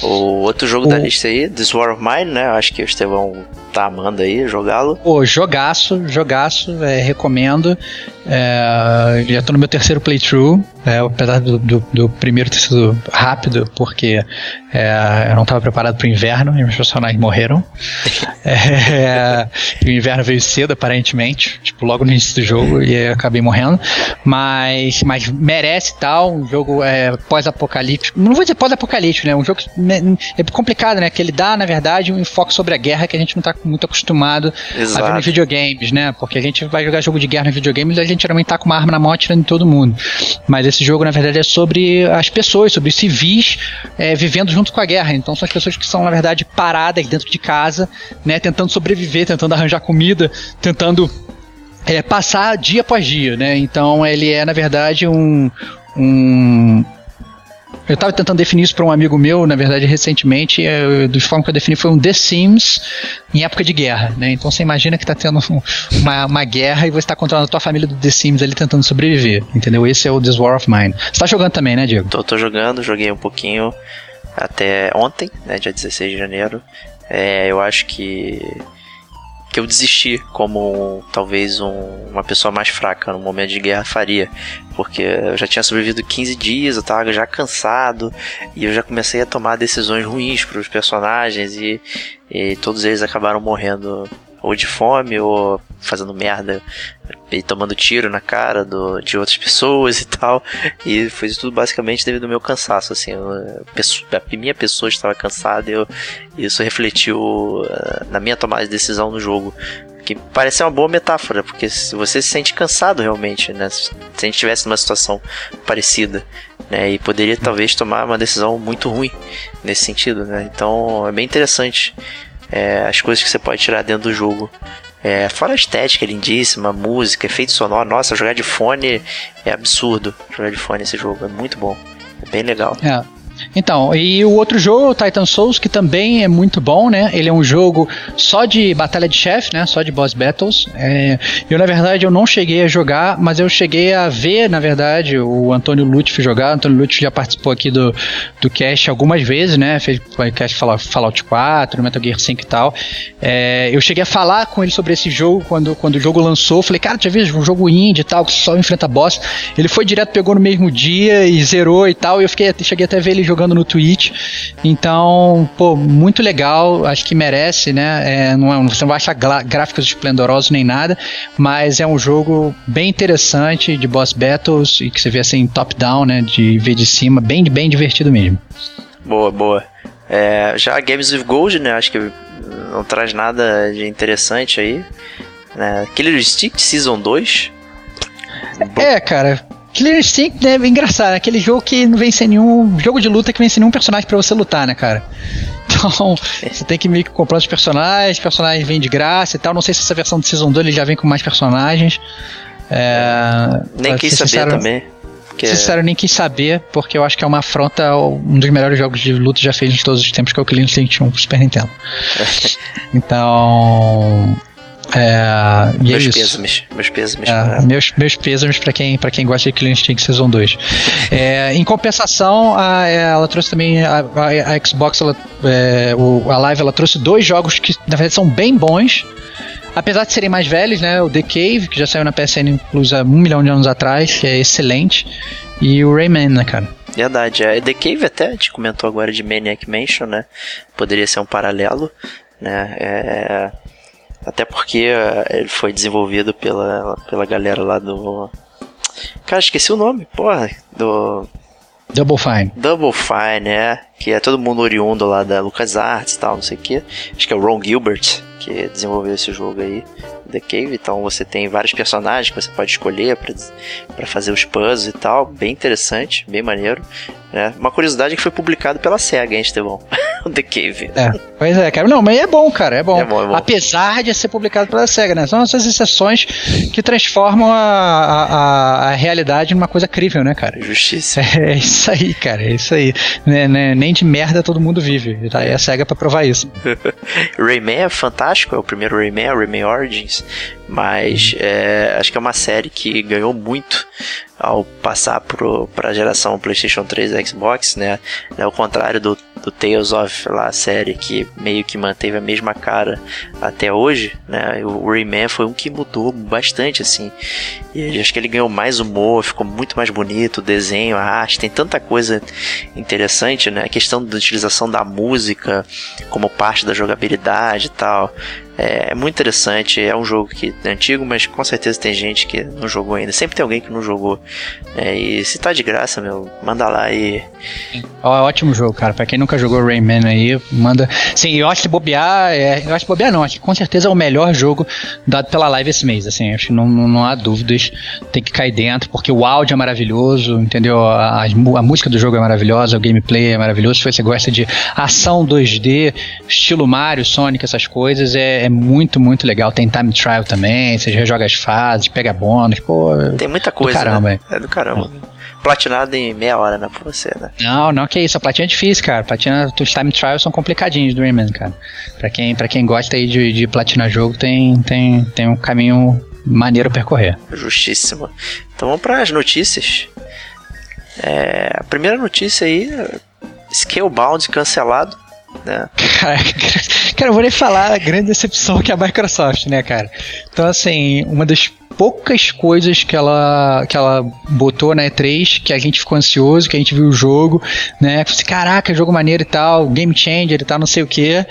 O outro jogo o, da lista aí, This War of Mine, né? Acho que o Estevão tá amando aí jogá-lo. Pô, jogaço, jogaço, é, recomendo. É, já tô no meu terceiro playthrough, é, apesar do, do, do, primeiro ter sido rápido, porque é, eu não estava preparado para o inverno e meus personagens morreram. é, o inverno veio cedo, aparentemente, tipo, logo no início do jogo, e eu acabei morrendo. Mas, mas merece tal, um jogo é, pós-apocalíptico. Não vou dizer pós-apocalíptico, né? Um jogo que é complicado, né? Que ele dá, na verdade, um enfoque sobre a guerra que a gente não está muito acostumado Exato. a ver nos videogames, né? Porque a gente vai jogar jogo de guerra nos videogames e a gente geralmente tá com uma arma na mão atirando em todo mundo. Mas esse jogo, na verdade, é sobre as pessoas, sobre os civis é, vivendo junto com a guerra. Então são as pessoas que são, na verdade, paradas dentro de casa, né? Tentando sobreviver, tentando arranjar comida, tentando é, passar dia após dia, né? Então ele é, na verdade, um, um, eu estava tentando definir isso para um amigo meu, na verdade, recentemente, eu, do forma que eu defini foi um The Sims em época de guerra, né? Então você imagina que está tendo uma, uma guerra e você está controlando a tua família do The Sims ali tentando sobreviver, entendeu? Esse é o This War of Mine. Você está jogando também, né, Diego? Tô, tô jogando, joguei um pouquinho até ontem, né, dia 16 de janeiro. É, eu acho que que eu desisti como talvez um, uma pessoa mais fraca no momento de guerra faria. Porque eu já tinha sobrevivido 15 dias, eu tava já cansado e eu já comecei a tomar decisões ruins para os personagens e, e todos eles acabaram morrendo ou de fome, ou fazendo merda e tomando tiro na cara do, de outras pessoas e tal. E foi isso tudo basicamente devido ao meu cansaço, assim. Eu, a minha pessoa estava cansada e eu, isso refletiu uh, na minha tomada de decisão no jogo. Que parece uma boa metáfora, porque se você se sente cansado realmente, né? Se a gente estivesse numa situação parecida, né? E poderia talvez tomar uma decisão muito ruim nesse sentido, né? Então é bem interessante é, as coisas que você pode tirar dentro do jogo. É, fora a estética lindíssima, música, efeito sonoro, nossa, jogar de fone é absurdo. Jogar de fone esse jogo é muito bom, é bem legal. É. Então, e o outro jogo, Titan Souls, que também é muito bom, né? Ele é um jogo só de batalha de chefe, né? Só de boss battles. É, eu, na verdade, eu não cheguei a jogar, mas eu cheguei a ver, na verdade, o Antônio Lutfi jogar. O Antônio Lutfi já participou aqui do, do cast algumas vezes, né? Fez podcast Fallout 4, Metal Gear 5 e tal. É, eu cheguei a falar com ele sobre esse jogo quando, quando o jogo lançou. Falei, cara, já viu um jogo indie e tal, que só enfrenta boss. Ele foi direto, pegou no mesmo dia e zerou e tal. E eu fiquei, cheguei até a ver ele jogando no Twitch. Então, pô, muito legal. Acho que merece, né? É, não é, você não vai achar gráficos esplendorosos nem nada, mas é um jogo bem interessante de boss battles e que você vê assim top-down, né? De ver de cima, bem, bem divertido mesmo. Boa, boa. É, já Games with Gold, né? Acho que não traz nada de interessante aí. Né? Killer Instinct Season 2. É, cara, Killer Instinct é engraçado, né? aquele jogo que não vem sem nenhum. jogo de luta que vem sem nenhum personagem para você lutar, né, cara? Então, você tem que meio que comprar os personagens, personagens vêm de graça e tal. Não sei se essa versão do Season 2 ele já vem com mais personagens. É, nem quis saber sincero, também. Que sincero, nem quis saber, porque eu acho que é uma afronta um dos melhores jogos de luta já feitos de todos os tempos, que é o Killer Instinct 1 pro Super Nintendo. então, é, e meus é pêsames, meus pêsames. É, meus, meus pêsames pra quem, pra quem gosta de Killer Instinct Season 2. é, em compensação, a, ela trouxe também a, a, a Xbox, ela, é, o, a Live, ela trouxe dois jogos que na verdade são bem bons. Apesar de serem mais velhos, né? O The Cave, que já saiu na PSN Plus há um milhão de anos atrás, que é excelente. E o Rayman, né, cara? Verdade, a The Cave até a gente comentou agora de Maniac Mansion, né? Poderia ser um paralelo, né? É, até porque eh, ele foi desenvolvido pela, pela galera lá do. Cara, esqueci o nome, porra. Do. Double Fine. Double Fine, é. Que é todo mundo oriundo lá da LucasArts e tal, não sei o que. Acho que é o Ron Gilbert que desenvolveu esse jogo aí, The Cave. Então você tem vários personagens que você pode escolher para fazer os puzzles e tal. Bem interessante, bem maneiro. Né? Uma curiosidade é que foi publicado pela SEGA, hein, Estevão? The Cave. É, pois é, cara. Não, mas é bom, cara, é bom. É bom, é bom. Apesar de ser publicado pela SEGA, né? São essas exceções que transformam a, a, a realidade numa coisa crível, né, cara? Justiça. É, isso aí, cara, é isso aí. Né, né, nem de merda todo mundo vive. Tá aí a SEGA pra provar isso. Rayman é fantástico, é o primeiro Rayman, o Rayman Origins. Mas uhum. é, acho que é uma série que ganhou muito ao passar para a geração PlayStation 3 e Xbox, né? Ao contrário do, do Tales of lá, a série que meio que manteve a mesma cara até hoje, né? O Rayman foi um que mudou bastante assim. E acho que ele ganhou mais humor, ficou muito mais bonito, o desenho, a arte, tem tanta coisa interessante, né? A questão da utilização da música como parte da jogabilidade e tal. É, é, muito interessante, é um jogo que é antigo, mas com certeza tem gente que não jogou ainda. Sempre tem alguém que não jogou. É, e se tá de graça, meu, manda lá e. Ó, é ótimo jogo, cara. Pra quem nunca jogou Rayman aí, manda. Sim, eu acho que bobear. É... Eu acho que bobear não, acho que com certeza é o melhor jogo dado pela live esse mês. Assim, acho que não, não, não há dúvidas. Tem que cair dentro, porque o áudio é maravilhoso, entendeu? A, a, música do jogo é maravilhosa, o gameplay é maravilhoso. Se você gosta de ação 2D, estilo Mario, Sonic, essas coisas, é é muito, muito legal. Tem time trial também, você rejoga as fases, pega bônus, pô. Tem muita coisa. Do caramba, né? É do caramba. É. Platinado em meia hora, né, pra você, né? Não, não, que isso. A platina é difícil, cara. Platina, os time trials são complicadinhos do Rayman, cara. Pra quem, pra quem gosta aí de, de platinar jogo, tem, tem, tem um caminho maneiro a percorrer. Justíssimo. Então vamos para as notícias. É, a primeira notícia aí, Scalebound cancelado né? Cara, cara, eu vou nem falar a grande decepção que é a Microsoft, né, cara? Então, assim, uma das poucas coisas que ela, que ela botou na E3 que a gente ficou ansioso, que a gente viu o jogo, né? Assim, Caraca, jogo maneiro e tal, game changer e tal, não sei o que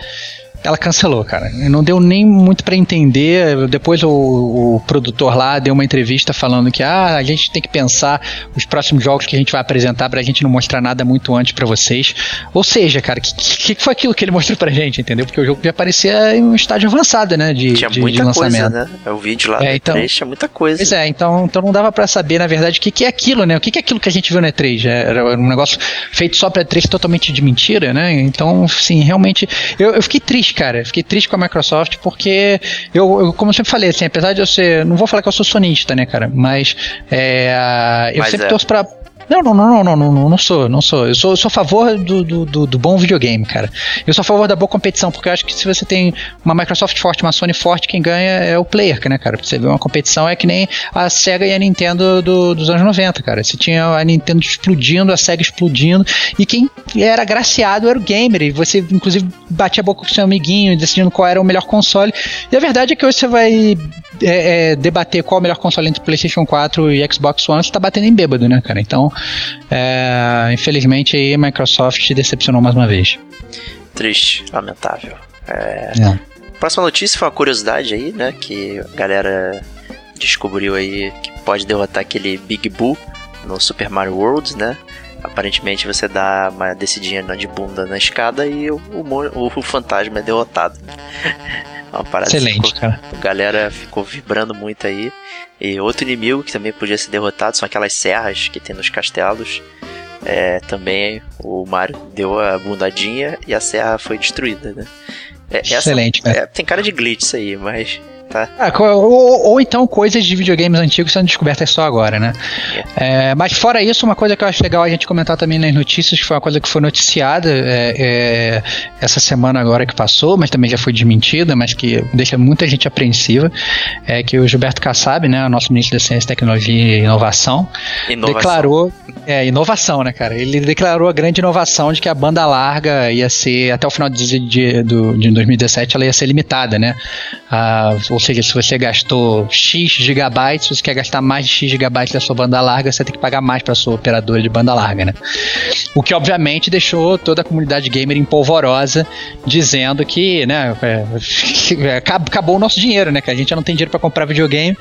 ela cancelou, cara. Não deu nem muito para entender. Depois o, o, produtor lá deu uma entrevista falando que ah, a gente tem que pensar os próximos jogos que a gente vai apresentar pra gente não mostrar nada muito antes para vocês. Ou seja, cara, o que, que, foi aquilo que ele mostrou pra gente, entendeu? Porque o jogo já parecia em um estágio avançado, né? De, tinha de, muita de lançamento. coisa, né? É o vídeo lá é, então, E3 tinha muita coisa. Pois é, então, então não dava para saber, na verdade, o que, que é aquilo, né? O que, que é aquilo que a gente viu na E3? Era um negócio feito só pra E3 totalmente de mentira, né? Então, sim, realmente. Eu, eu fiquei triste, cara. Fiquei triste com a Microsoft porque eu, eu, como eu sempre falei, assim, apesar de eu ser. Não vou falar que eu sou sonista, né, cara? Mas é, eu Mas sempre é. torço pra não, não, não, não, não, não, sou, não sou. Eu sou, sou a favor do, do, do, bom videogame, cara. Eu sou a favor da boa competição, porque eu acho que se você tem uma Microsoft forte, uma Sony forte, quem ganha é o player, né, cara? Você ver uma competição é que nem a Sega e a Nintendo do, dos anos 90, cara. Você tinha a Nintendo explodindo, a Sega explodindo, e quem era agraciado era o gamer, e você, inclusive, batia a boca com seu amiguinho, decidindo qual era o melhor console. E a verdade é que hoje você vai é, é, debater qual é o melhor console entre PlayStation 4 e Xbox One, você tá batendo em bêbado, né, cara? Então, é, infelizmente, aí a Microsoft decepcionou mais uma vez. Triste, lamentável. É, é. Próxima notícia foi uma curiosidade aí, né? Que a galera descobriu aí que pode derrotar aquele Big Boo no Super Mario World, né? Aparentemente você dá uma descidinha de bunda na escada e o, o, o fantasma é derrotado. Uma parada Excelente, ficou, cara. A galera ficou vibrando muito aí. E outro inimigo que também podia ser derrotado são aquelas serras que tem nos castelos. É, também o Mario deu a bundadinha e a serra foi destruída, né? É, Excelente, essa, cara. É, tem cara de glitch isso aí, mas tá? Ah, ou, ou, então coisas de videogames antigos sendo descobertas só agora, né? É. É, mas fora isso, uma coisa que eu acho legal a gente comentar também nas notícias, que foi uma coisa que foi noticiada é, é, essa semana agora que passou, mas também já foi desmentida, mas que deixa muita gente apreensiva, é que o Gilberto Kassab, né, o nosso ministro da Ciência, Tecnologia e Inovação, inovação. declarou é, inovação, né, cara? Ele declarou a grande inovação de que a banda larga ia ser, até o final de, de, de 2017, ela ia ser limitada, né? Ah, ou seja, se você gastou X gigabytes, se você quer gastar mais de X gigabytes da sua banda larga, você tem que pagar mais para sua operadora de banda larga, né? O que obviamente deixou toda a comunidade gamer empolvorosa, dizendo que, né, é, acabou o nosso dinheiro, né? Que a gente já não tem dinheiro para comprar videogame,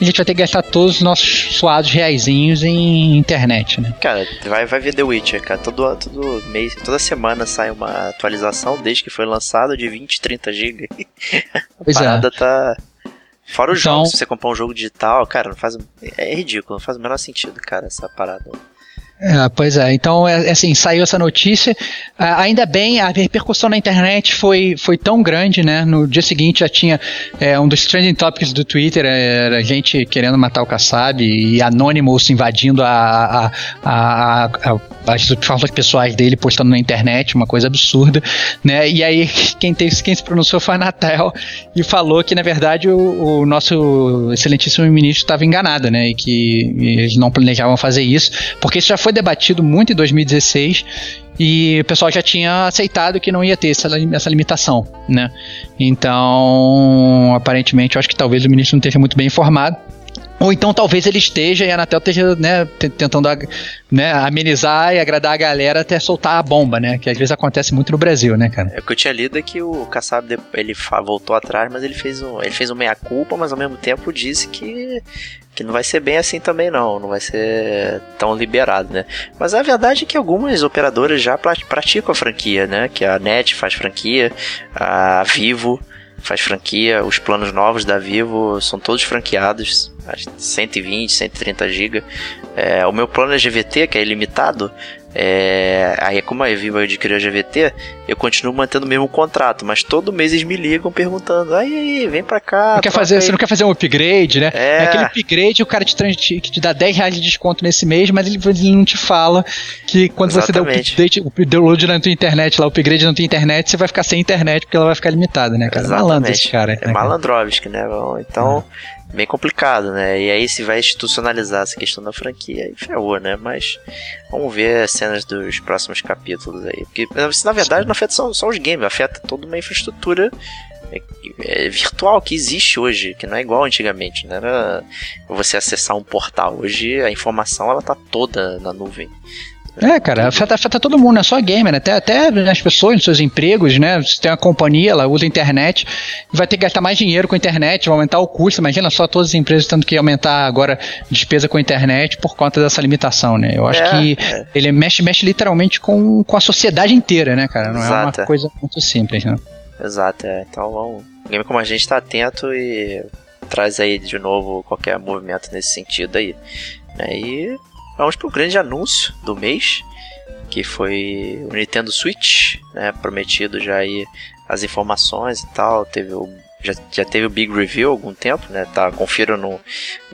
a gente vai ter que gastar todos os nossos suados reaisinhos em internet, né? Cara, vai, vai ver The Witcher, cara. Todo, todo mês, toda semana sai uma atualização desde que foi lançado de 20, 30 GB. a pois é. parada é. tá Fora o então, jogo, se você comprar um jogo digital, cara, não faz. É ridículo, não faz o menor sentido, cara, essa parada. É, pois é, então é, é assim, saiu essa notícia. Ah, ainda bem, a repercussão na internet foi, foi tão grande, né? No dia seguinte já tinha é, um dos trending topics do Twitter, era gente querendo matar o Kassab e Anonymous invadindo a, a, a, a as plataformas pessoais dele postando na internet, uma coisa absurda, né? E aí quem, tem, quem se pronunciou foi a Natel e falou que na verdade o, o nosso excelentíssimo ministro estava enganado, né? E que eles não planejavam fazer isso, porque isso já foi debatido muito em 2016 e o pessoal já tinha aceitado que não ia ter essa, essa limitação, né? Então, aparentemente, eu acho que talvez o ministro não esteja muito bem informado. Ou então talvez ele esteja e a Anatel esteja né, tentando né, amenizar e agradar a galera até soltar a bomba, né? Que às vezes acontece muito no Brasil, né, cara? É o que eu tinha lido é que o Kassab ele voltou atrás, mas ele fez um, ele fez um meia-culpa, mas ao mesmo tempo disse que que não vai ser bem assim também não, não vai ser tão liberado, né? Mas a verdade é que algumas operadoras já praticam a franquia, né? Que a NET faz franquia, a Vivo faz franquia, os planos novos da Vivo são todos franqueados, 120, 130 GB. É, o meu plano é GVT, que é ilimitado, é, aí, como a Vivo adquiriu a GVT, eu continuo mantendo o mesmo contrato, mas todo mês eles me ligam perguntando: aí, vem pra cá. Quer fazer, você não quer fazer um upgrade, né? É, é aquele upgrade, o cara te, te, te dá 10 reais de desconto nesse mês, mas ele, ele não te fala que quando Exatamente. você der o update, o download na tua internet, lá, o upgrade na tua internet, você vai ficar sem internet porque ela vai ficar limitada, né, cara? Exatamente. Malandro esse cara. É né, malandrovski, né? Então. É bem complicado, né? E aí se vai institucionalizar essa questão da franquia, aí ferrou, né? Mas vamos ver as cenas dos próximos capítulos aí. Porque na verdade não afeta só, só os games, afeta toda uma infraestrutura é, é, virtual que existe hoje, que não é igual antigamente, não era você acessar um portal. Hoje a informação ela tá toda na nuvem. É, cara, afeta, afeta todo mundo, não é só gamer, né? até, até as pessoas nos seus empregos, né? Você tem uma companhia, ela usa internet, vai ter que gastar mais dinheiro com a internet, vai aumentar o custo. Imagina só todas as empresas tendo que aumentar agora despesa com a internet por conta dessa limitação, né? Eu acho é, que é. ele mexe, mexe literalmente com, com a sociedade inteira, né, cara? Não Exato. é uma coisa muito simples, né? Exato, é. Então vamos. Game como a gente tá atento e traz aí de novo qualquer movimento nesse sentido aí. Né? E vamos pro grande anúncio do mês, que foi o Nintendo Switch, né? Prometido já aí as informações e tal. Teve o, já, já teve o Big Review há algum tempo, né? Tá, confira no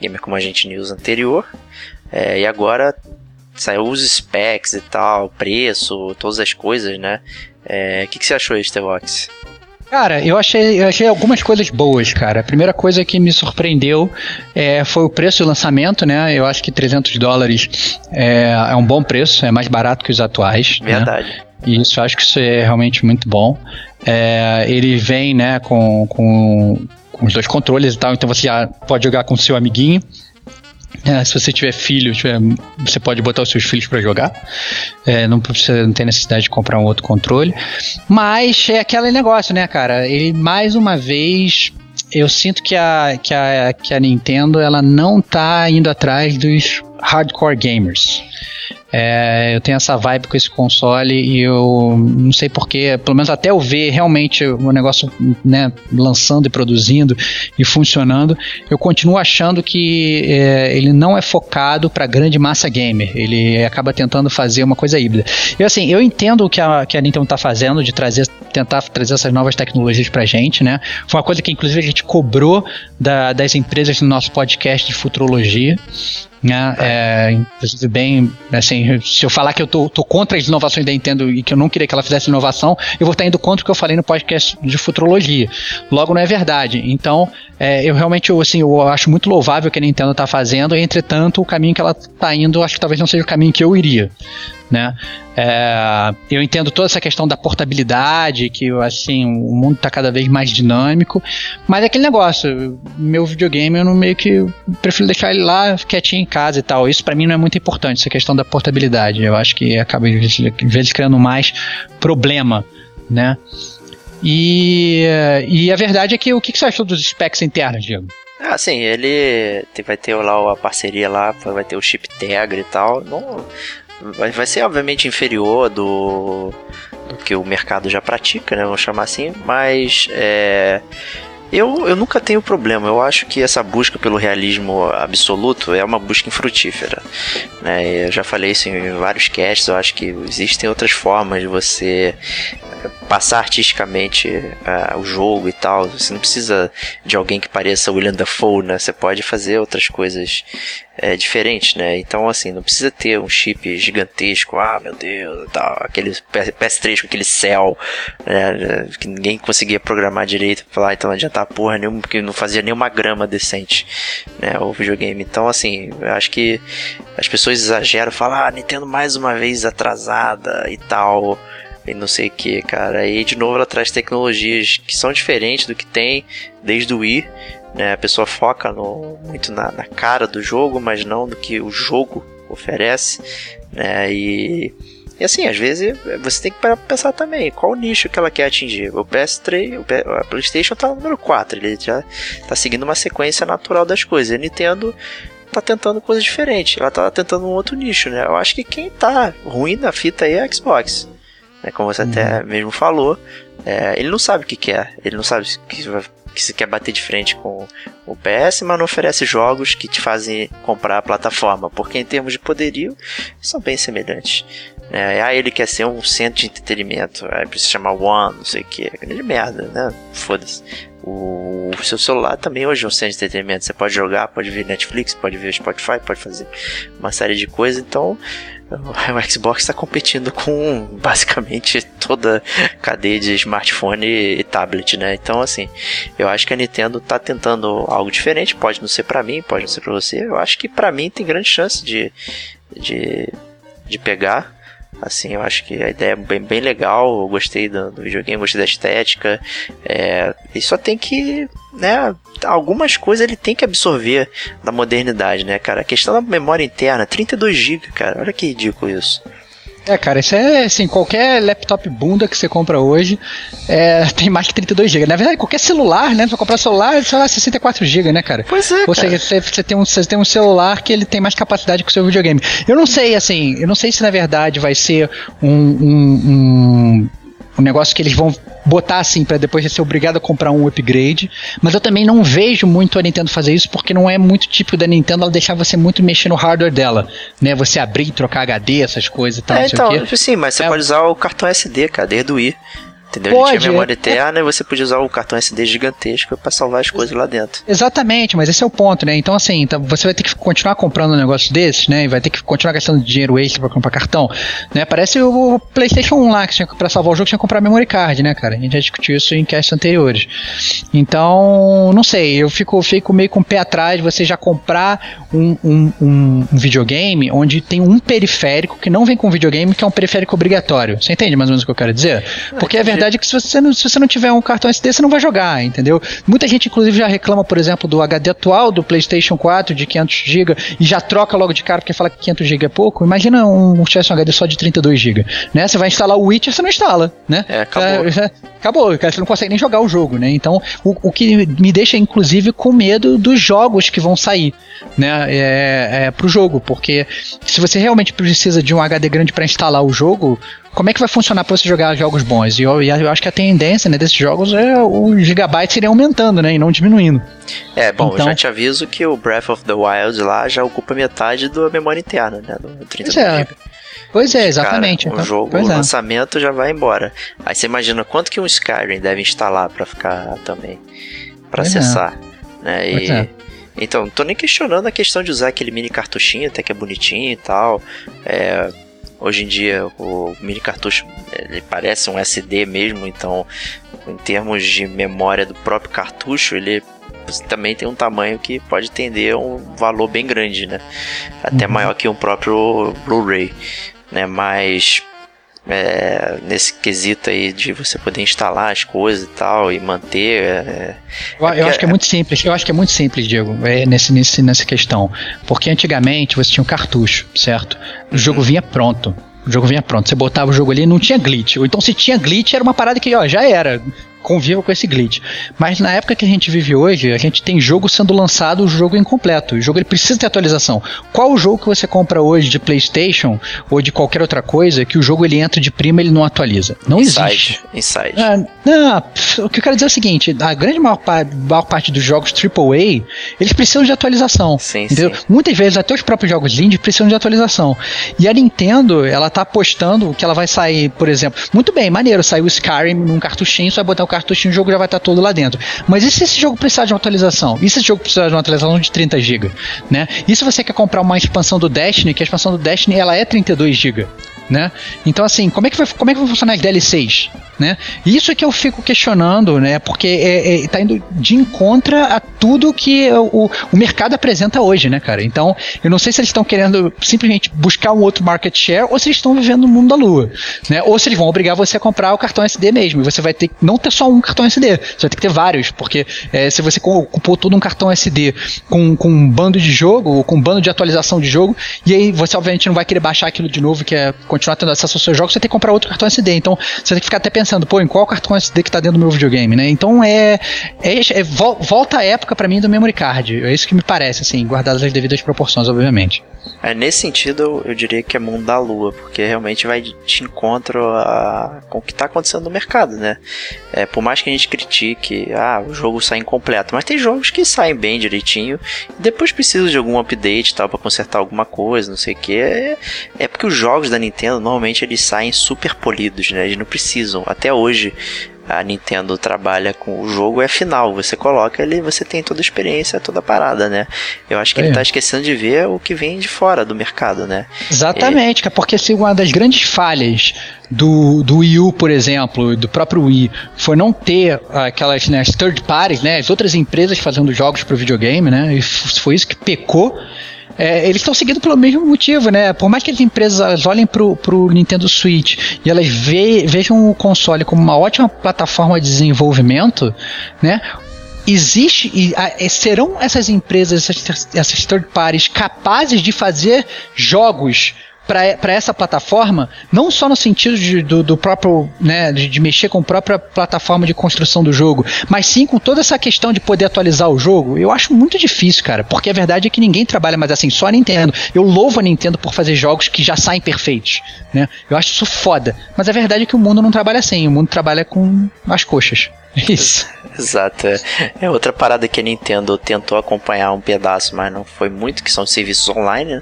Gamer Como a Gente News anterior. É, e agora saiu os specs e tal, preço, todas as coisas, né? É, o é, que, que você achou, Stevox? Cara, eu achei, eu achei algumas coisas boas, cara. A primeira coisa que me surpreendeu é, foi o preço do lançamento, né? Eu acho que 300 dólares é, é um bom preço, é mais barato que os atuais. Né? Verdade. Né? E isso, eu acho que isso é realmente muito bom. É, ele vem, né, com, com, com os dois controles e tal, então você já pode jogar com o seu amiguinho. É, se você tiver filho, tiver, você pode botar os seus filhos para jogar. É, não, precisa, não tem necessidade de comprar um outro controle. Mas é aquele negócio, né, cara? Ele mais uma vez eu sinto que a, que a, que a Nintendo ela não tá indo atrás dos hardcore gamers. É, eu tenho essa vibe com esse console e eu não sei porquê, pelo menos até eu ver realmente o negócio né, lançando e produzindo e funcionando, eu continuo achando que é, ele não é focado para grande massa gamer. Ele acaba tentando fazer uma coisa híbrida. E assim, eu entendo o que a, que a Nintendo está fazendo de trazer, tentar trazer essas novas tecnologias pra gente, né? Foi uma coisa que inclusive a gente cobrou da, das empresas no nosso podcast de futurologia né? É, inclusive bem, assim, se eu falar que eu tô, tô, contra as inovações da Nintendo e que eu não queria que ela fizesse inovação, eu vou estar indo contra o que eu falei no podcast de futurologia. Logo, não é verdade. Então, é, eu realmente, assim, eu acho muito louvável o que a Nintendo está fazendo, entretanto, o caminho que ela está indo, acho que talvez não seja o caminho que eu iria né? É, eu entendo toda essa questão da portabilidade, que assim, o mundo está cada vez mais dinâmico, mas é aquele negócio, meu videogame eu não meio que prefiro deixar ele lá quietinho em casa e tal. Isso para mim não é muito importante, essa questão da portabilidade. Eu acho que acaba às vezes criando mais problema, né? E, e a verdade é que o que você achou dos specs internos, Diego? Ah, sim, ele vai ter lá a parceria lá, vai ter o chip Tegra e tal. Não, vai, vai ser obviamente inferior do, do que o mercado já pratica, né? Vamos chamar assim, mas é, eu, eu nunca tenho problema. Eu acho que essa busca pelo realismo absoluto é uma busca infrutífera. Né? Eu já falei isso em vários casts. Eu acho que existem outras formas de você passar artisticamente uh, o jogo e tal. Você não precisa de alguém que pareça William Dafoe, né? Você pode fazer outras coisas é, diferentes, né? Então, assim, não precisa ter um chip gigantesco, ah, meu Deus, tal, aquele PS3 com aquele céu, né? Que ninguém conseguia programar direito, falar, então não adianta porra nenhuma, porque não fazia nenhuma grama decente, né? O videogame. Então, assim, eu acho que as pessoas exageram, falam, ah, Nintendo mais uma vez atrasada e tal e não sei o que, cara. Aí de novo ela traz tecnologias que são diferentes do que tem desde o Wii. Né? A pessoa foca no, muito na, na cara do jogo, mas não do que o jogo oferece. Né? E, e assim, às vezes você tem que pensar também qual o nicho que ela quer atingir. O PS3, o a PlayStation tá no número 4, ele já tá seguindo uma sequência natural das coisas. A Nintendo tá tentando coisa diferente, ela tá tentando um outro nicho, né? Eu acho que quem tá ruim na fita aí é a Xbox né, como você uhum. até mesmo falou, é, ele não sabe o que quer, ele não sabe que, que se quer bater de frente com o PS, mas não oferece jogos que te fazem comprar a plataforma, porque em termos de poderio são bem semelhantes. É, aí ele quer ser um centro de entretenimento, aí precisa chamar One, não sei o que, grande merda, né? Foda-se. O seu celular também hoje é um centro de entretenimento. Você pode jogar, pode ver Netflix, pode ver Spotify, pode fazer uma série de coisas. Então, o Xbox está competindo com basicamente toda a cadeia de smartphone e tablet, né? Então, assim, eu acho que a Nintendo está tentando algo diferente. Pode não ser para mim, pode não ser para você. Eu acho que para mim tem grande chance de, de, de pegar. Assim, eu acho que a ideia é bem, bem legal. Eu gostei do, do videogame, gostei da estética. É, e só tem que, né? Algumas coisas ele tem que absorver da modernidade, né, cara? A questão da memória interna, 32 GB, cara. Olha que ridículo isso. É, cara, isso é assim, qualquer laptop bunda que você compra hoje é, tem mais que 32 GB. Na verdade, qualquer celular, né? Se você comprar celular, sei lá, 64 GB, né, cara? Pois é, Ou seja, você, você, tem um, você tem um celular que ele tem mais capacidade que o seu videogame. Eu não sei, assim, eu não sei se na verdade vai ser um, um, um um negócio que eles vão botar assim para depois de ser obrigado a comprar um upgrade. Mas eu também não vejo muito a Nintendo fazer isso porque não é muito típico da Nintendo ela deixar você muito mexer no hardware dela, né? Você abrir e trocar HD, essas coisas e tal. É, então, sim, mas você é. pode usar o cartão SD, cara, desde o Wii. Entendeu? Pode, ele tinha memória é, eterna e você podia usar o cartão SD gigantesco para salvar as coisas lá dentro. Exatamente, mas esse é o ponto, né? Então, assim, então você vai ter que continuar comprando um negócio desses, né? E vai ter que continuar gastando dinheiro extra para comprar cartão, né? Parece o PlayStation 1 lá, que tinha para salvar o jogo tinha que comprar memory card, né, cara? A gente já discutiu isso em casts anteriores. Então, não sei, eu fico, fico meio com o pé atrás de você já comprar um, um, um, um videogame onde tem um periférico que não vem com videogame, que é um periférico obrigatório. Você entende mais ou menos o que eu quero dizer? Porque é verdade verdade é que se você, não, se você não tiver um cartão SD, você não vai jogar, entendeu? Muita gente, inclusive, já reclama, por exemplo, do HD atual do PlayStation 4 de 500 GB e já troca logo de cara porque fala que 500 GB é pouco. Imagina um, tivesse um HD só de 32 GB, né? Você vai instalar o Witcher, você não instala, né? É, acabou. É, acabou, você não consegue nem jogar o jogo, né? Então, o, o que me deixa, inclusive, com medo dos jogos que vão sair, né? É, é, pro jogo, porque se você realmente precisa de um HD grande para instalar o jogo, como é que vai funcionar para você jogar jogos bons? E eu, eu, acho que a tendência né, desses jogos é o gigabyte iria aumentando, né? E não diminuindo. É, bom, então, eu já te aviso que o Breath of the Wild lá já ocupa metade da memória interna, né? Do 30 pois é. Pois é, exatamente. Cara, o jogo, pois o é. lançamento já vai embora. Aí você imagina quanto que um Skyrim deve instalar para ficar também, para é. acessar, é. né? E, é. Então, não tô nem questionando a questão de usar aquele mini cartuchinho, até que é bonitinho e tal. É, Hoje em dia o mini cartucho ele parece um SD mesmo, então em termos de memória do próprio cartucho, ele também tem um tamanho que pode tender a um valor bem grande, né? Até uhum. maior que um próprio Blu-ray, né? Mas é, nesse quesito aí de você poder instalar as coisas e tal e manter. É, eu, é eu acho que é muito simples. Eu acho que é muito simples, Diego, é, nesse, nesse, nessa questão, porque antigamente você tinha um cartucho, certo? O jogo uhum. vinha pronto. O jogo vinha pronto. Você botava o jogo ali e não tinha glitch. Ou então se tinha glitch, era uma parada que, ó, já era conviva com esse glitch. Mas na época que a gente vive hoje, a gente tem jogo sendo lançado, o jogo incompleto. O jogo ele precisa ter atualização. Qual o jogo que você compra hoje de PlayStation ou de qualquer outra coisa que o jogo ele entra de prima e ele não atualiza? Não Inside. existe. Inside. Ah, não, o que eu quero dizer é o seguinte: a grande maior, maior parte dos jogos AAA eles precisam de atualização. Sim, entendeu? Sim. Muitas vezes até os próprios jogos indie precisam de atualização. E a Nintendo, ela tá apostando que ela vai sair, por exemplo, muito bem, maneiro, saiu o Skyrim num cartuchinho, você vai botar o cartuchinho, o jogo já vai estar todo lá dentro. Mas e se esse jogo precisar de uma atualização? E se esse jogo precisar de uma atualização de 30 GB? Né? E se você quer comprar uma expansão do Destiny, que a expansão do Destiny ela é 32 GB? Né? Então, assim, como é que vai, como é que vai funcionar as DLCs? Né? Isso é que eu fico questionando, né? Porque é, é, tá indo de encontro a tudo que o, o mercado apresenta hoje, né, cara? Então, eu não sei se eles estão querendo simplesmente buscar um outro market share ou se eles estão vivendo no mundo da lua, né? Ou se eles vão obrigar você a comprar o cartão SD mesmo. E você vai ter não ter só um cartão SD, você vai ter que ter vários, porque é, se você ocupou todo um cartão SD com, com um bando de jogo, ou com um bando de atualização de jogo, e aí você obviamente não vai querer baixar aquilo de novo, que é continuar tendo acesso aos seus jogos, você tem que comprar outro cartão SD. Então, você tem que ficar até pensando, pô, em qual cartão SD que tá dentro do meu videogame, né? Então é, é, é volta a época para mim do memory card. É isso que me parece, assim, guardadas as devidas proporções, obviamente. É, nesse sentido, eu diria que é mundo da lua, porque realmente vai de encontro a, com o que está acontecendo no mercado, né? É, por mais que a gente critique, ah, o jogo sai incompleto, mas tem jogos que saem bem direitinho e depois precisa de algum update tal para consertar alguma coisa, não sei o que. É, é porque os jogos da Nintendo normalmente eles saem super polidos, né? Eles não precisam. Até hoje a Nintendo trabalha com o jogo é final. Você coloca ele, você tem toda a experiência, toda a parada, né? Eu acho que é. ele tá esquecendo de ver o que vem de fora do mercado, né? Exatamente, é porque se uma das grandes falhas do, do Wii U, por exemplo, do próprio Wii, foi não ter aquelas né, third parties, né? As outras empresas fazendo jogos para videogame, né? E foi isso que pecou é, eles estão seguindo pelo mesmo motivo, né? Por mais que as empresas olhem pro, pro Nintendo Switch e elas ve, vejam o console como uma ótima plataforma de desenvolvimento, né? existe e a, serão essas empresas, essas, essas third parties capazes de fazer jogos para essa plataforma, não só no sentido de, do, do, próprio, né, de, de, mexer com a própria plataforma de construção do jogo, mas sim com toda essa questão de poder atualizar o jogo, eu acho muito difícil, cara, porque a verdade é que ninguém trabalha mais assim, só a Nintendo. Eu louvo a Nintendo por fazer jogos que já saem perfeitos, né? Eu acho isso foda, mas a verdade é que o mundo não trabalha assim, o mundo trabalha com as coxas. Isso. Exato. É. é outra parada que a Nintendo tentou acompanhar um pedaço, mas não foi muito, que são serviços online,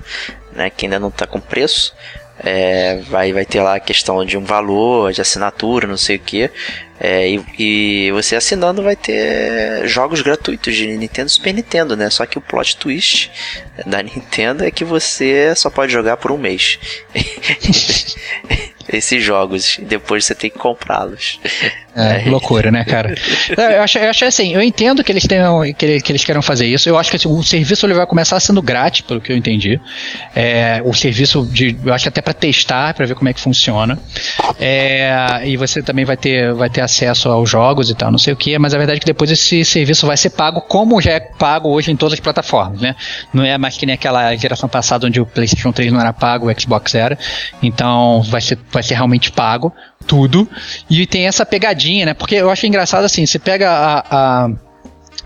né? Que ainda não está com preço. É, vai, vai ter lá a questão de um valor, de assinatura, não sei o que. É, e, e, você assinando vai ter jogos gratuitos de Nintendo e Super Nintendo, né? Só que o plot twist da Nintendo é que você só pode jogar por um mês. esses jogos e depois você tem que comprá-los. É, é, loucura, né, cara? Eu acho, eu acho assim, eu entendo que eles tenham, que, que eles queiram fazer isso. Eu acho que assim, o serviço ele vai começar sendo grátis, pelo que eu entendi. É, o serviço de, eu acho até para testar, para ver como é que funciona. É, e você também vai ter, vai ter acesso aos jogos e tal, não sei o que. Mas a verdade é que depois esse serviço vai ser pago, como já é pago hoje em todas as plataformas, né? Não é mais que nem aquela geração passada onde o PlayStation 3 não era pago, o Xbox era. Então vai ser, vai ser realmente pago tudo. E tem essa pegadinha, né? Porque eu acho engraçado assim, você pega a, a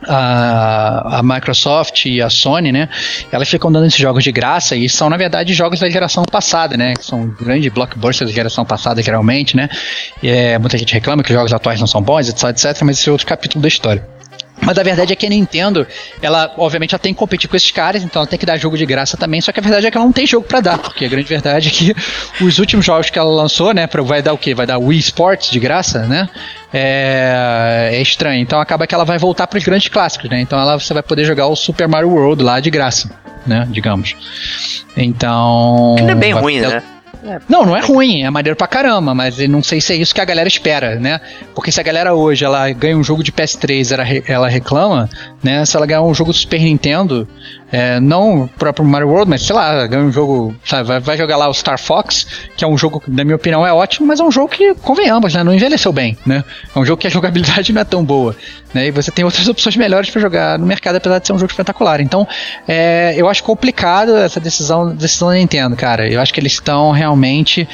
a, a, Microsoft e a Sony, né? Elas ficam dando esses jogos de graça e são, na verdade, jogos da geração passada, né? Que são grandes blockbusters da geração passada, geralmente, né? E, é, muita gente reclama que os jogos atuais não são bons, etc, etc, mas esse é outro capítulo da história. Mas a verdade é que a Nintendo, ela obviamente já tem que competir com esses caras, então ela tem que dar jogo de graça também. Só que a verdade é que ela não tem jogo para dar, porque a grande verdade é que os últimos jogos que ela lançou, né, vai dar o quê? Vai dar Wii Sports de graça, né? É, é estranho. Então acaba que ela vai voltar para os grandes clássicos, né? Então ela, você vai poder jogar o Super Mario World lá de graça, né? Digamos. Então. Que não é bem ruim, né? É. Não, não é ruim, é maneiro pra caramba, mas não sei se é isso que a galera espera, né? Porque se a galera hoje ela ganha um jogo de PS3, ela, ela reclama, né? Se ela ganhar um jogo do Super Nintendo, é, não o próprio Mario World, mas sei lá, ganha um jogo, sabe, vai, vai, jogar lá o Star Fox, que é um jogo que, na minha opinião, é ótimo, mas é um jogo que, convenhamos, né? Não envelheceu bem, né? É um jogo que a jogabilidade não é tão boa, né? E você tem outras opções melhores para jogar no mercado, apesar de ser um jogo espetacular. Então, é, eu acho complicado essa decisão, decisão da Nintendo, cara. Eu acho que eles estão realmente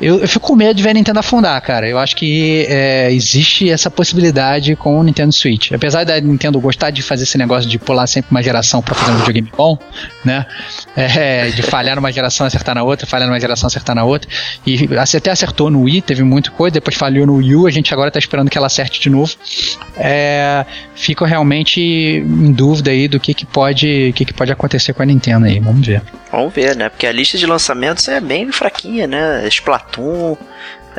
eu, eu, fico com medo de ver a Nintendo afundar, cara. Eu acho que é, existe essa possibilidade com o Nintendo Switch. Apesar da Nintendo gostar de fazer esse negócio de pular sempre uma geração para fazer um videogame bom, né? É, de falhar numa geração, acertar na outra, falhar numa geração, acertar na outra. E até acertou no Wii, teve muita coisa, depois falhou no Wii U, a gente agora tá esperando que ela acerte de novo. É, fico realmente em dúvida aí do que, que pode que, que pode acontecer com a Nintendo aí. Vamos ver. Vamos ver, né? Porque a lista de lançamentos é bem fraquinha, né? Splatoon Splatoon,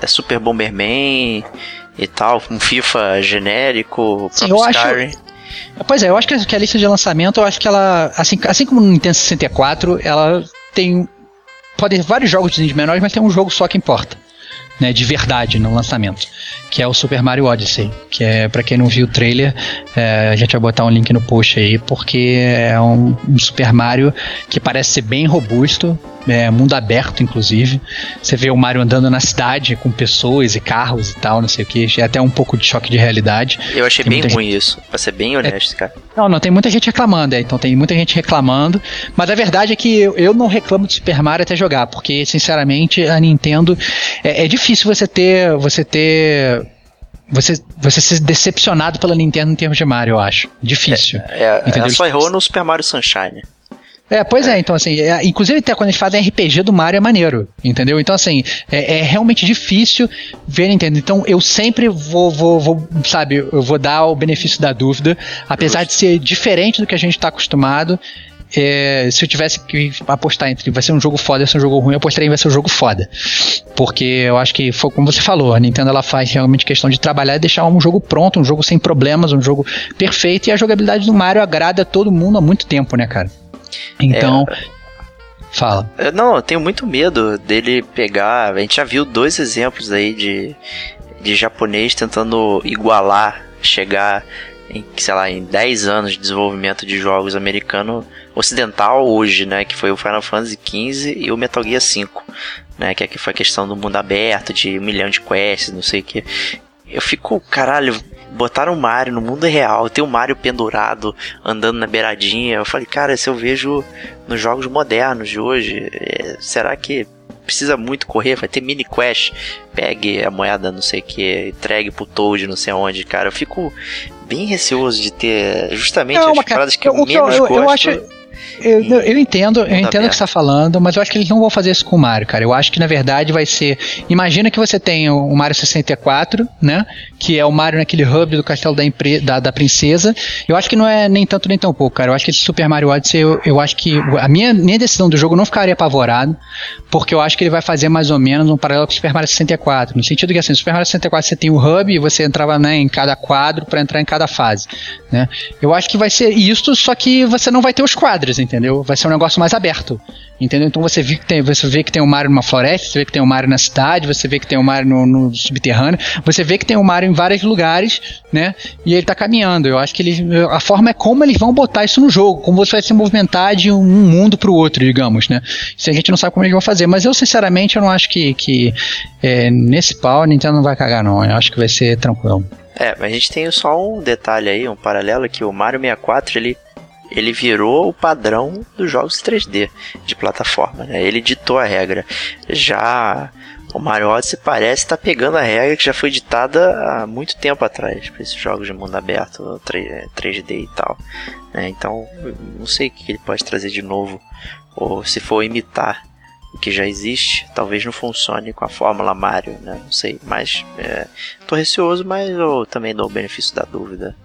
é Super Bomberman e tal, um FIFA genérico, Sim, eu Skyrim. Acho... Pois é, eu acho que a lista de lançamento, eu acho que ela, assim, assim como no Nintendo 64, ela tem pode ter vários jogos de menores, mas tem um jogo só que importa né, de verdade no lançamento, que é o Super Mario Odyssey, que é para quem não viu o trailer, é, a gente vai botar um link no post aí, porque é um, um Super Mario que parece ser bem robusto, é, mundo aberto, inclusive. Você vê o Mario andando na cidade com pessoas e carros e tal, não sei o que. É até um pouco de choque de realidade. Eu achei tem bem ruim gente... isso, pra ser bem honesto, é... cara. Não, não, tem muita gente reclamando, é, então tem muita gente reclamando. Mas a verdade é que eu, eu não reclamo de Super Mario até jogar, porque, sinceramente, a Nintendo. É, é difícil você ter. Você ter você, você ser decepcionado pela Nintendo em termos de Mario, eu acho. Difícil. É, é, ela só errou no Super Mario Sunshine. É, pois é, então assim, é, inclusive até quando eles fazem RPG do Mario é maneiro, entendeu? Então assim, é, é realmente difícil ver Nintendo. Então eu sempre vou, vou, vou, sabe, eu vou dar o benefício da dúvida, apesar de ser diferente do que a gente está acostumado. É, se eu tivesse que apostar entre vai ser um jogo foda ou vai ser um jogo ruim, eu apostaria em vai ser um jogo foda. Porque eu acho que foi como você falou, a Nintendo ela faz realmente questão de trabalhar e deixar um jogo pronto, um jogo sem problemas, um jogo perfeito, e a jogabilidade do Mario agrada todo mundo há muito tempo, né, cara? Então. É... Fala. Não, eu tenho muito medo dele pegar. A gente já viu dois exemplos aí de, de japonês tentando igualar, chegar em, sei lá, em 10 anos de desenvolvimento de jogos americano ocidental hoje, né? Que foi o Final Fantasy XV e o Metal Gear V, né? Que aqui foi a questão do mundo aberto, de um milhão de quests, não sei o que. Eu fico, caralho, botaram o Mario no mundo real, tem o Mario pendurado, andando na beiradinha. Eu falei, cara, se eu vejo nos jogos modernos de hoje, é, será que precisa muito correr? Vai ter mini quest, pegue a moeda não sei o que, entregue pro Toad não sei onde, cara. Eu fico bem receoso de ter justamente Não, as paradas que eu, eu- menos eu- eu gosto. acho- Eu, eu- eu entendo, eu Mundo entendo o que você tá falando, mas eu acho que eles não vão fazer isso com o Mario, cara. Eu acho que na verdade vai ser. Imagina que você tem o Mario 64, né? Que é o Mario naquele hub do castelo da, empre- da, da princesa. Eu acho que não é nem tanto nem tão pouco, cara. Eu acho que esse Super Mario Odyssey, eu, eu acho que a minha, minha decisão do jogo não ficaria apavorado, porque eu acho que ele vai fazer mais ou menos um paralelo com o Super Mario 64. No sentido que assim, no Super Mario 64 você tem o hub e você entrava né, em cada quadro para entrar em cada fase. Né? Eu acho que vai ser isso, só que você não vai ter os quadros, entendeu? Vai ser um negócio mais aberto. Entendeu? Então você vê que tem, você vê que tem o Mario numa floresta, você vê que tem o Mario na cidade, você vê que tem o Mario no, no subterrâneo, você vê que tem o Mario em vários lugares, né? E ele tá caminhando. Eu acho que eles. A forma é como eles vão botar isso no jogo, como você vai se movimentar de um mundo pro outro, digamos, né? Isso a gente não sabe como eles vão fazer. Mas eu, sinceramente, eu não acho que, que é, nesse pau a Nintendo não vai cagar, não. Eu acho que vai ser tranquilo. É, mas a gente tem só um detalhe aí, um paralelo, que o Mario 64, ele, ele virou o padrão dos jogos 3D de plataforma, né? Ele ditou a regra. Já o Mario Odyssey parece estar pegando a regra que já foi ditada há muito tempo atrás para esses jogos de mundo aberto, 3D e tal. né? Então, não sei o que ele pode trazer de novo, ou se for imitar o que já existe, talvez não funcione com a fórmula Mario, né? Não sei, mas é, tô receoso, mas eu também dou o benefício da dúvida,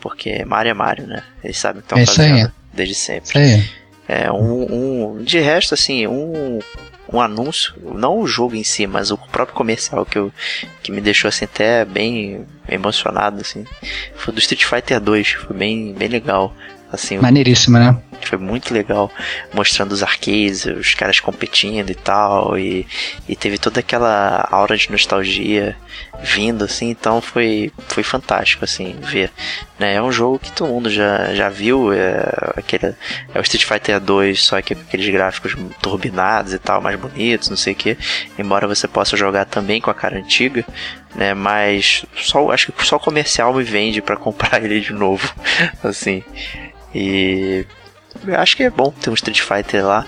porque Mario é Mario, né? Eles sabem o que É estão aí. fazendo desde sempre. Isso aí. É um, um de resto assim, um um anúncio, não o jogo em si, mas o próprio comercial que, eu, que me deixou assim até bem emocionado assim, foi do Street Fighter 2, foi bem bem legal. Assim, Maneiríssimo, né? Foi muito legal mostrando os arcades, os caras competindo e tal, e, e teve toda aquela aura de nostalgia vindo, assim, então foi, foi fantástico, assim, ver. Né? É um jogo que todo mundo já, já viu, é, aquele, é o Street Fighter 2, só que com aqueles gráficos turbinados e tal, mais bonitos, não sei o que, embora você possa jogar também com a cara antiga, né, mas só, acho que só o comercial me vende para comprar ele de novo, assim, e eu acho que é bom ter um Street Fighter lá.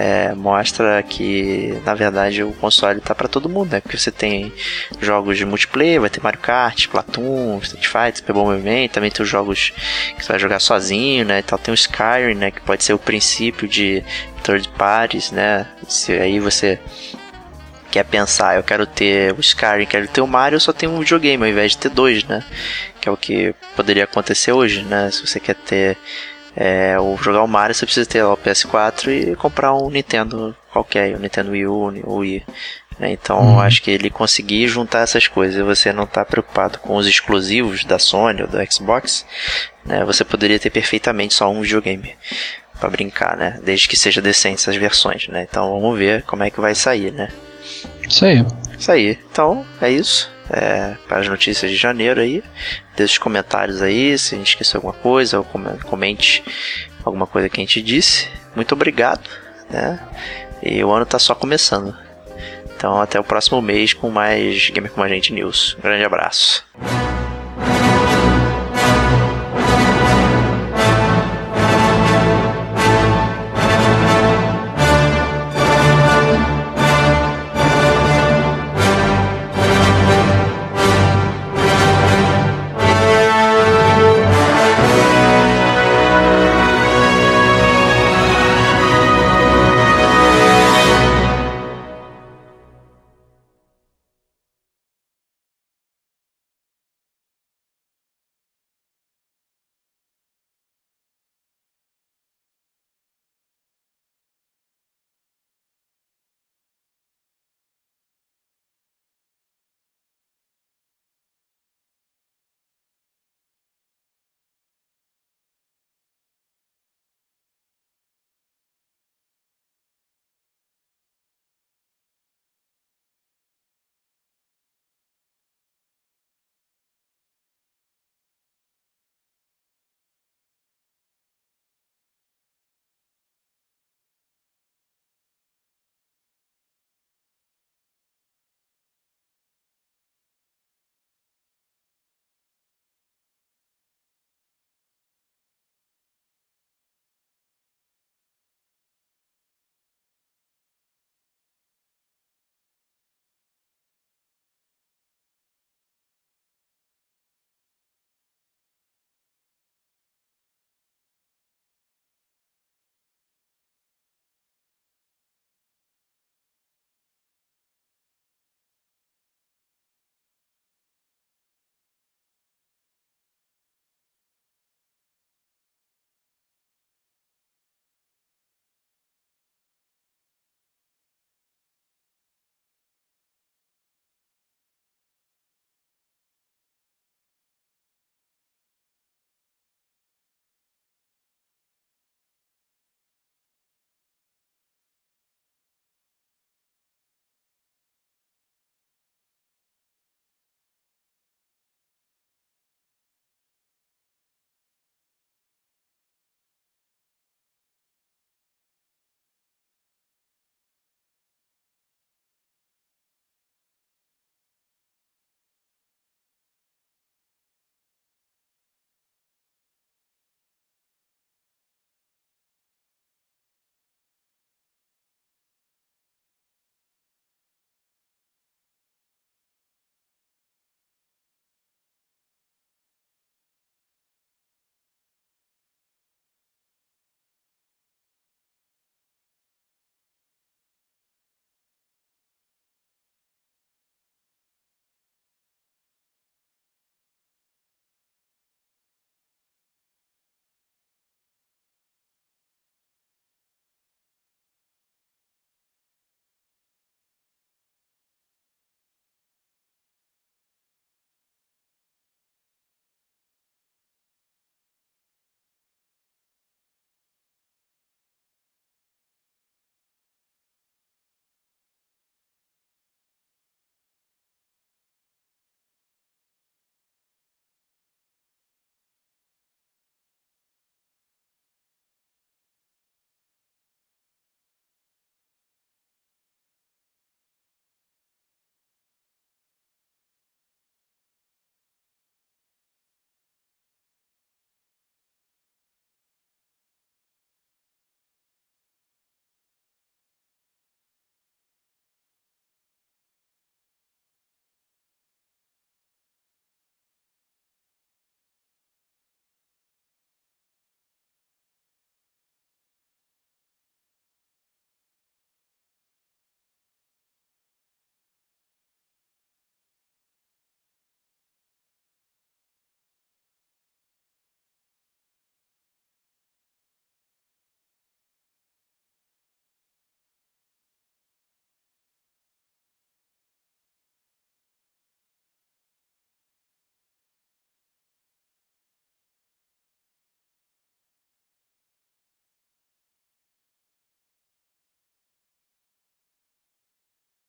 É, mostra que na verdade o console tá para todo mundo, né? Porque você tem jogos de multiplayer, vai ter Mario Kart, Splatoon, Street Fighter, Super Bomberman, Man, também tem os jogos que você vai jogar sozinho, né? Tal, tem o Skyrim, né? Que pode ser o princípio de third parties, né? Se aí você quer pensar, eu quero ter o Skyrim, quero ter o Mario, eu só tenho um videogame ao invés de ter dois, né? Que é o que poderia acontecer hoje, né? Se você quer ter é, ou jogar o Mario, você precisa ter lá o PS4 e comprar um Nintendo qualquer, o Nintendo Wii U, Wii. Né? Então Uhum. acho que ele conseguir juntar essas coisas e você não tá preocupado com os exclusivos da Sony ou do Xbox, né? Você poderia ter perfeitamente só um videogame para brincar, né? Desde que seja decente essas versões, né? Então vamos ver como é que vai sair, né? Isso aí. Isso aí. Então, é isso. É, para as notícias de janeiro aí. Deixe os comentários aí, se a gente esqueceu alguma coisa, ou come- comente alguma coisa que a gente disse. Muito obrigado, né? E o ano tá só começando. Então, até o próximo mês com mais Gamer com a Gente News. Um grande abraço.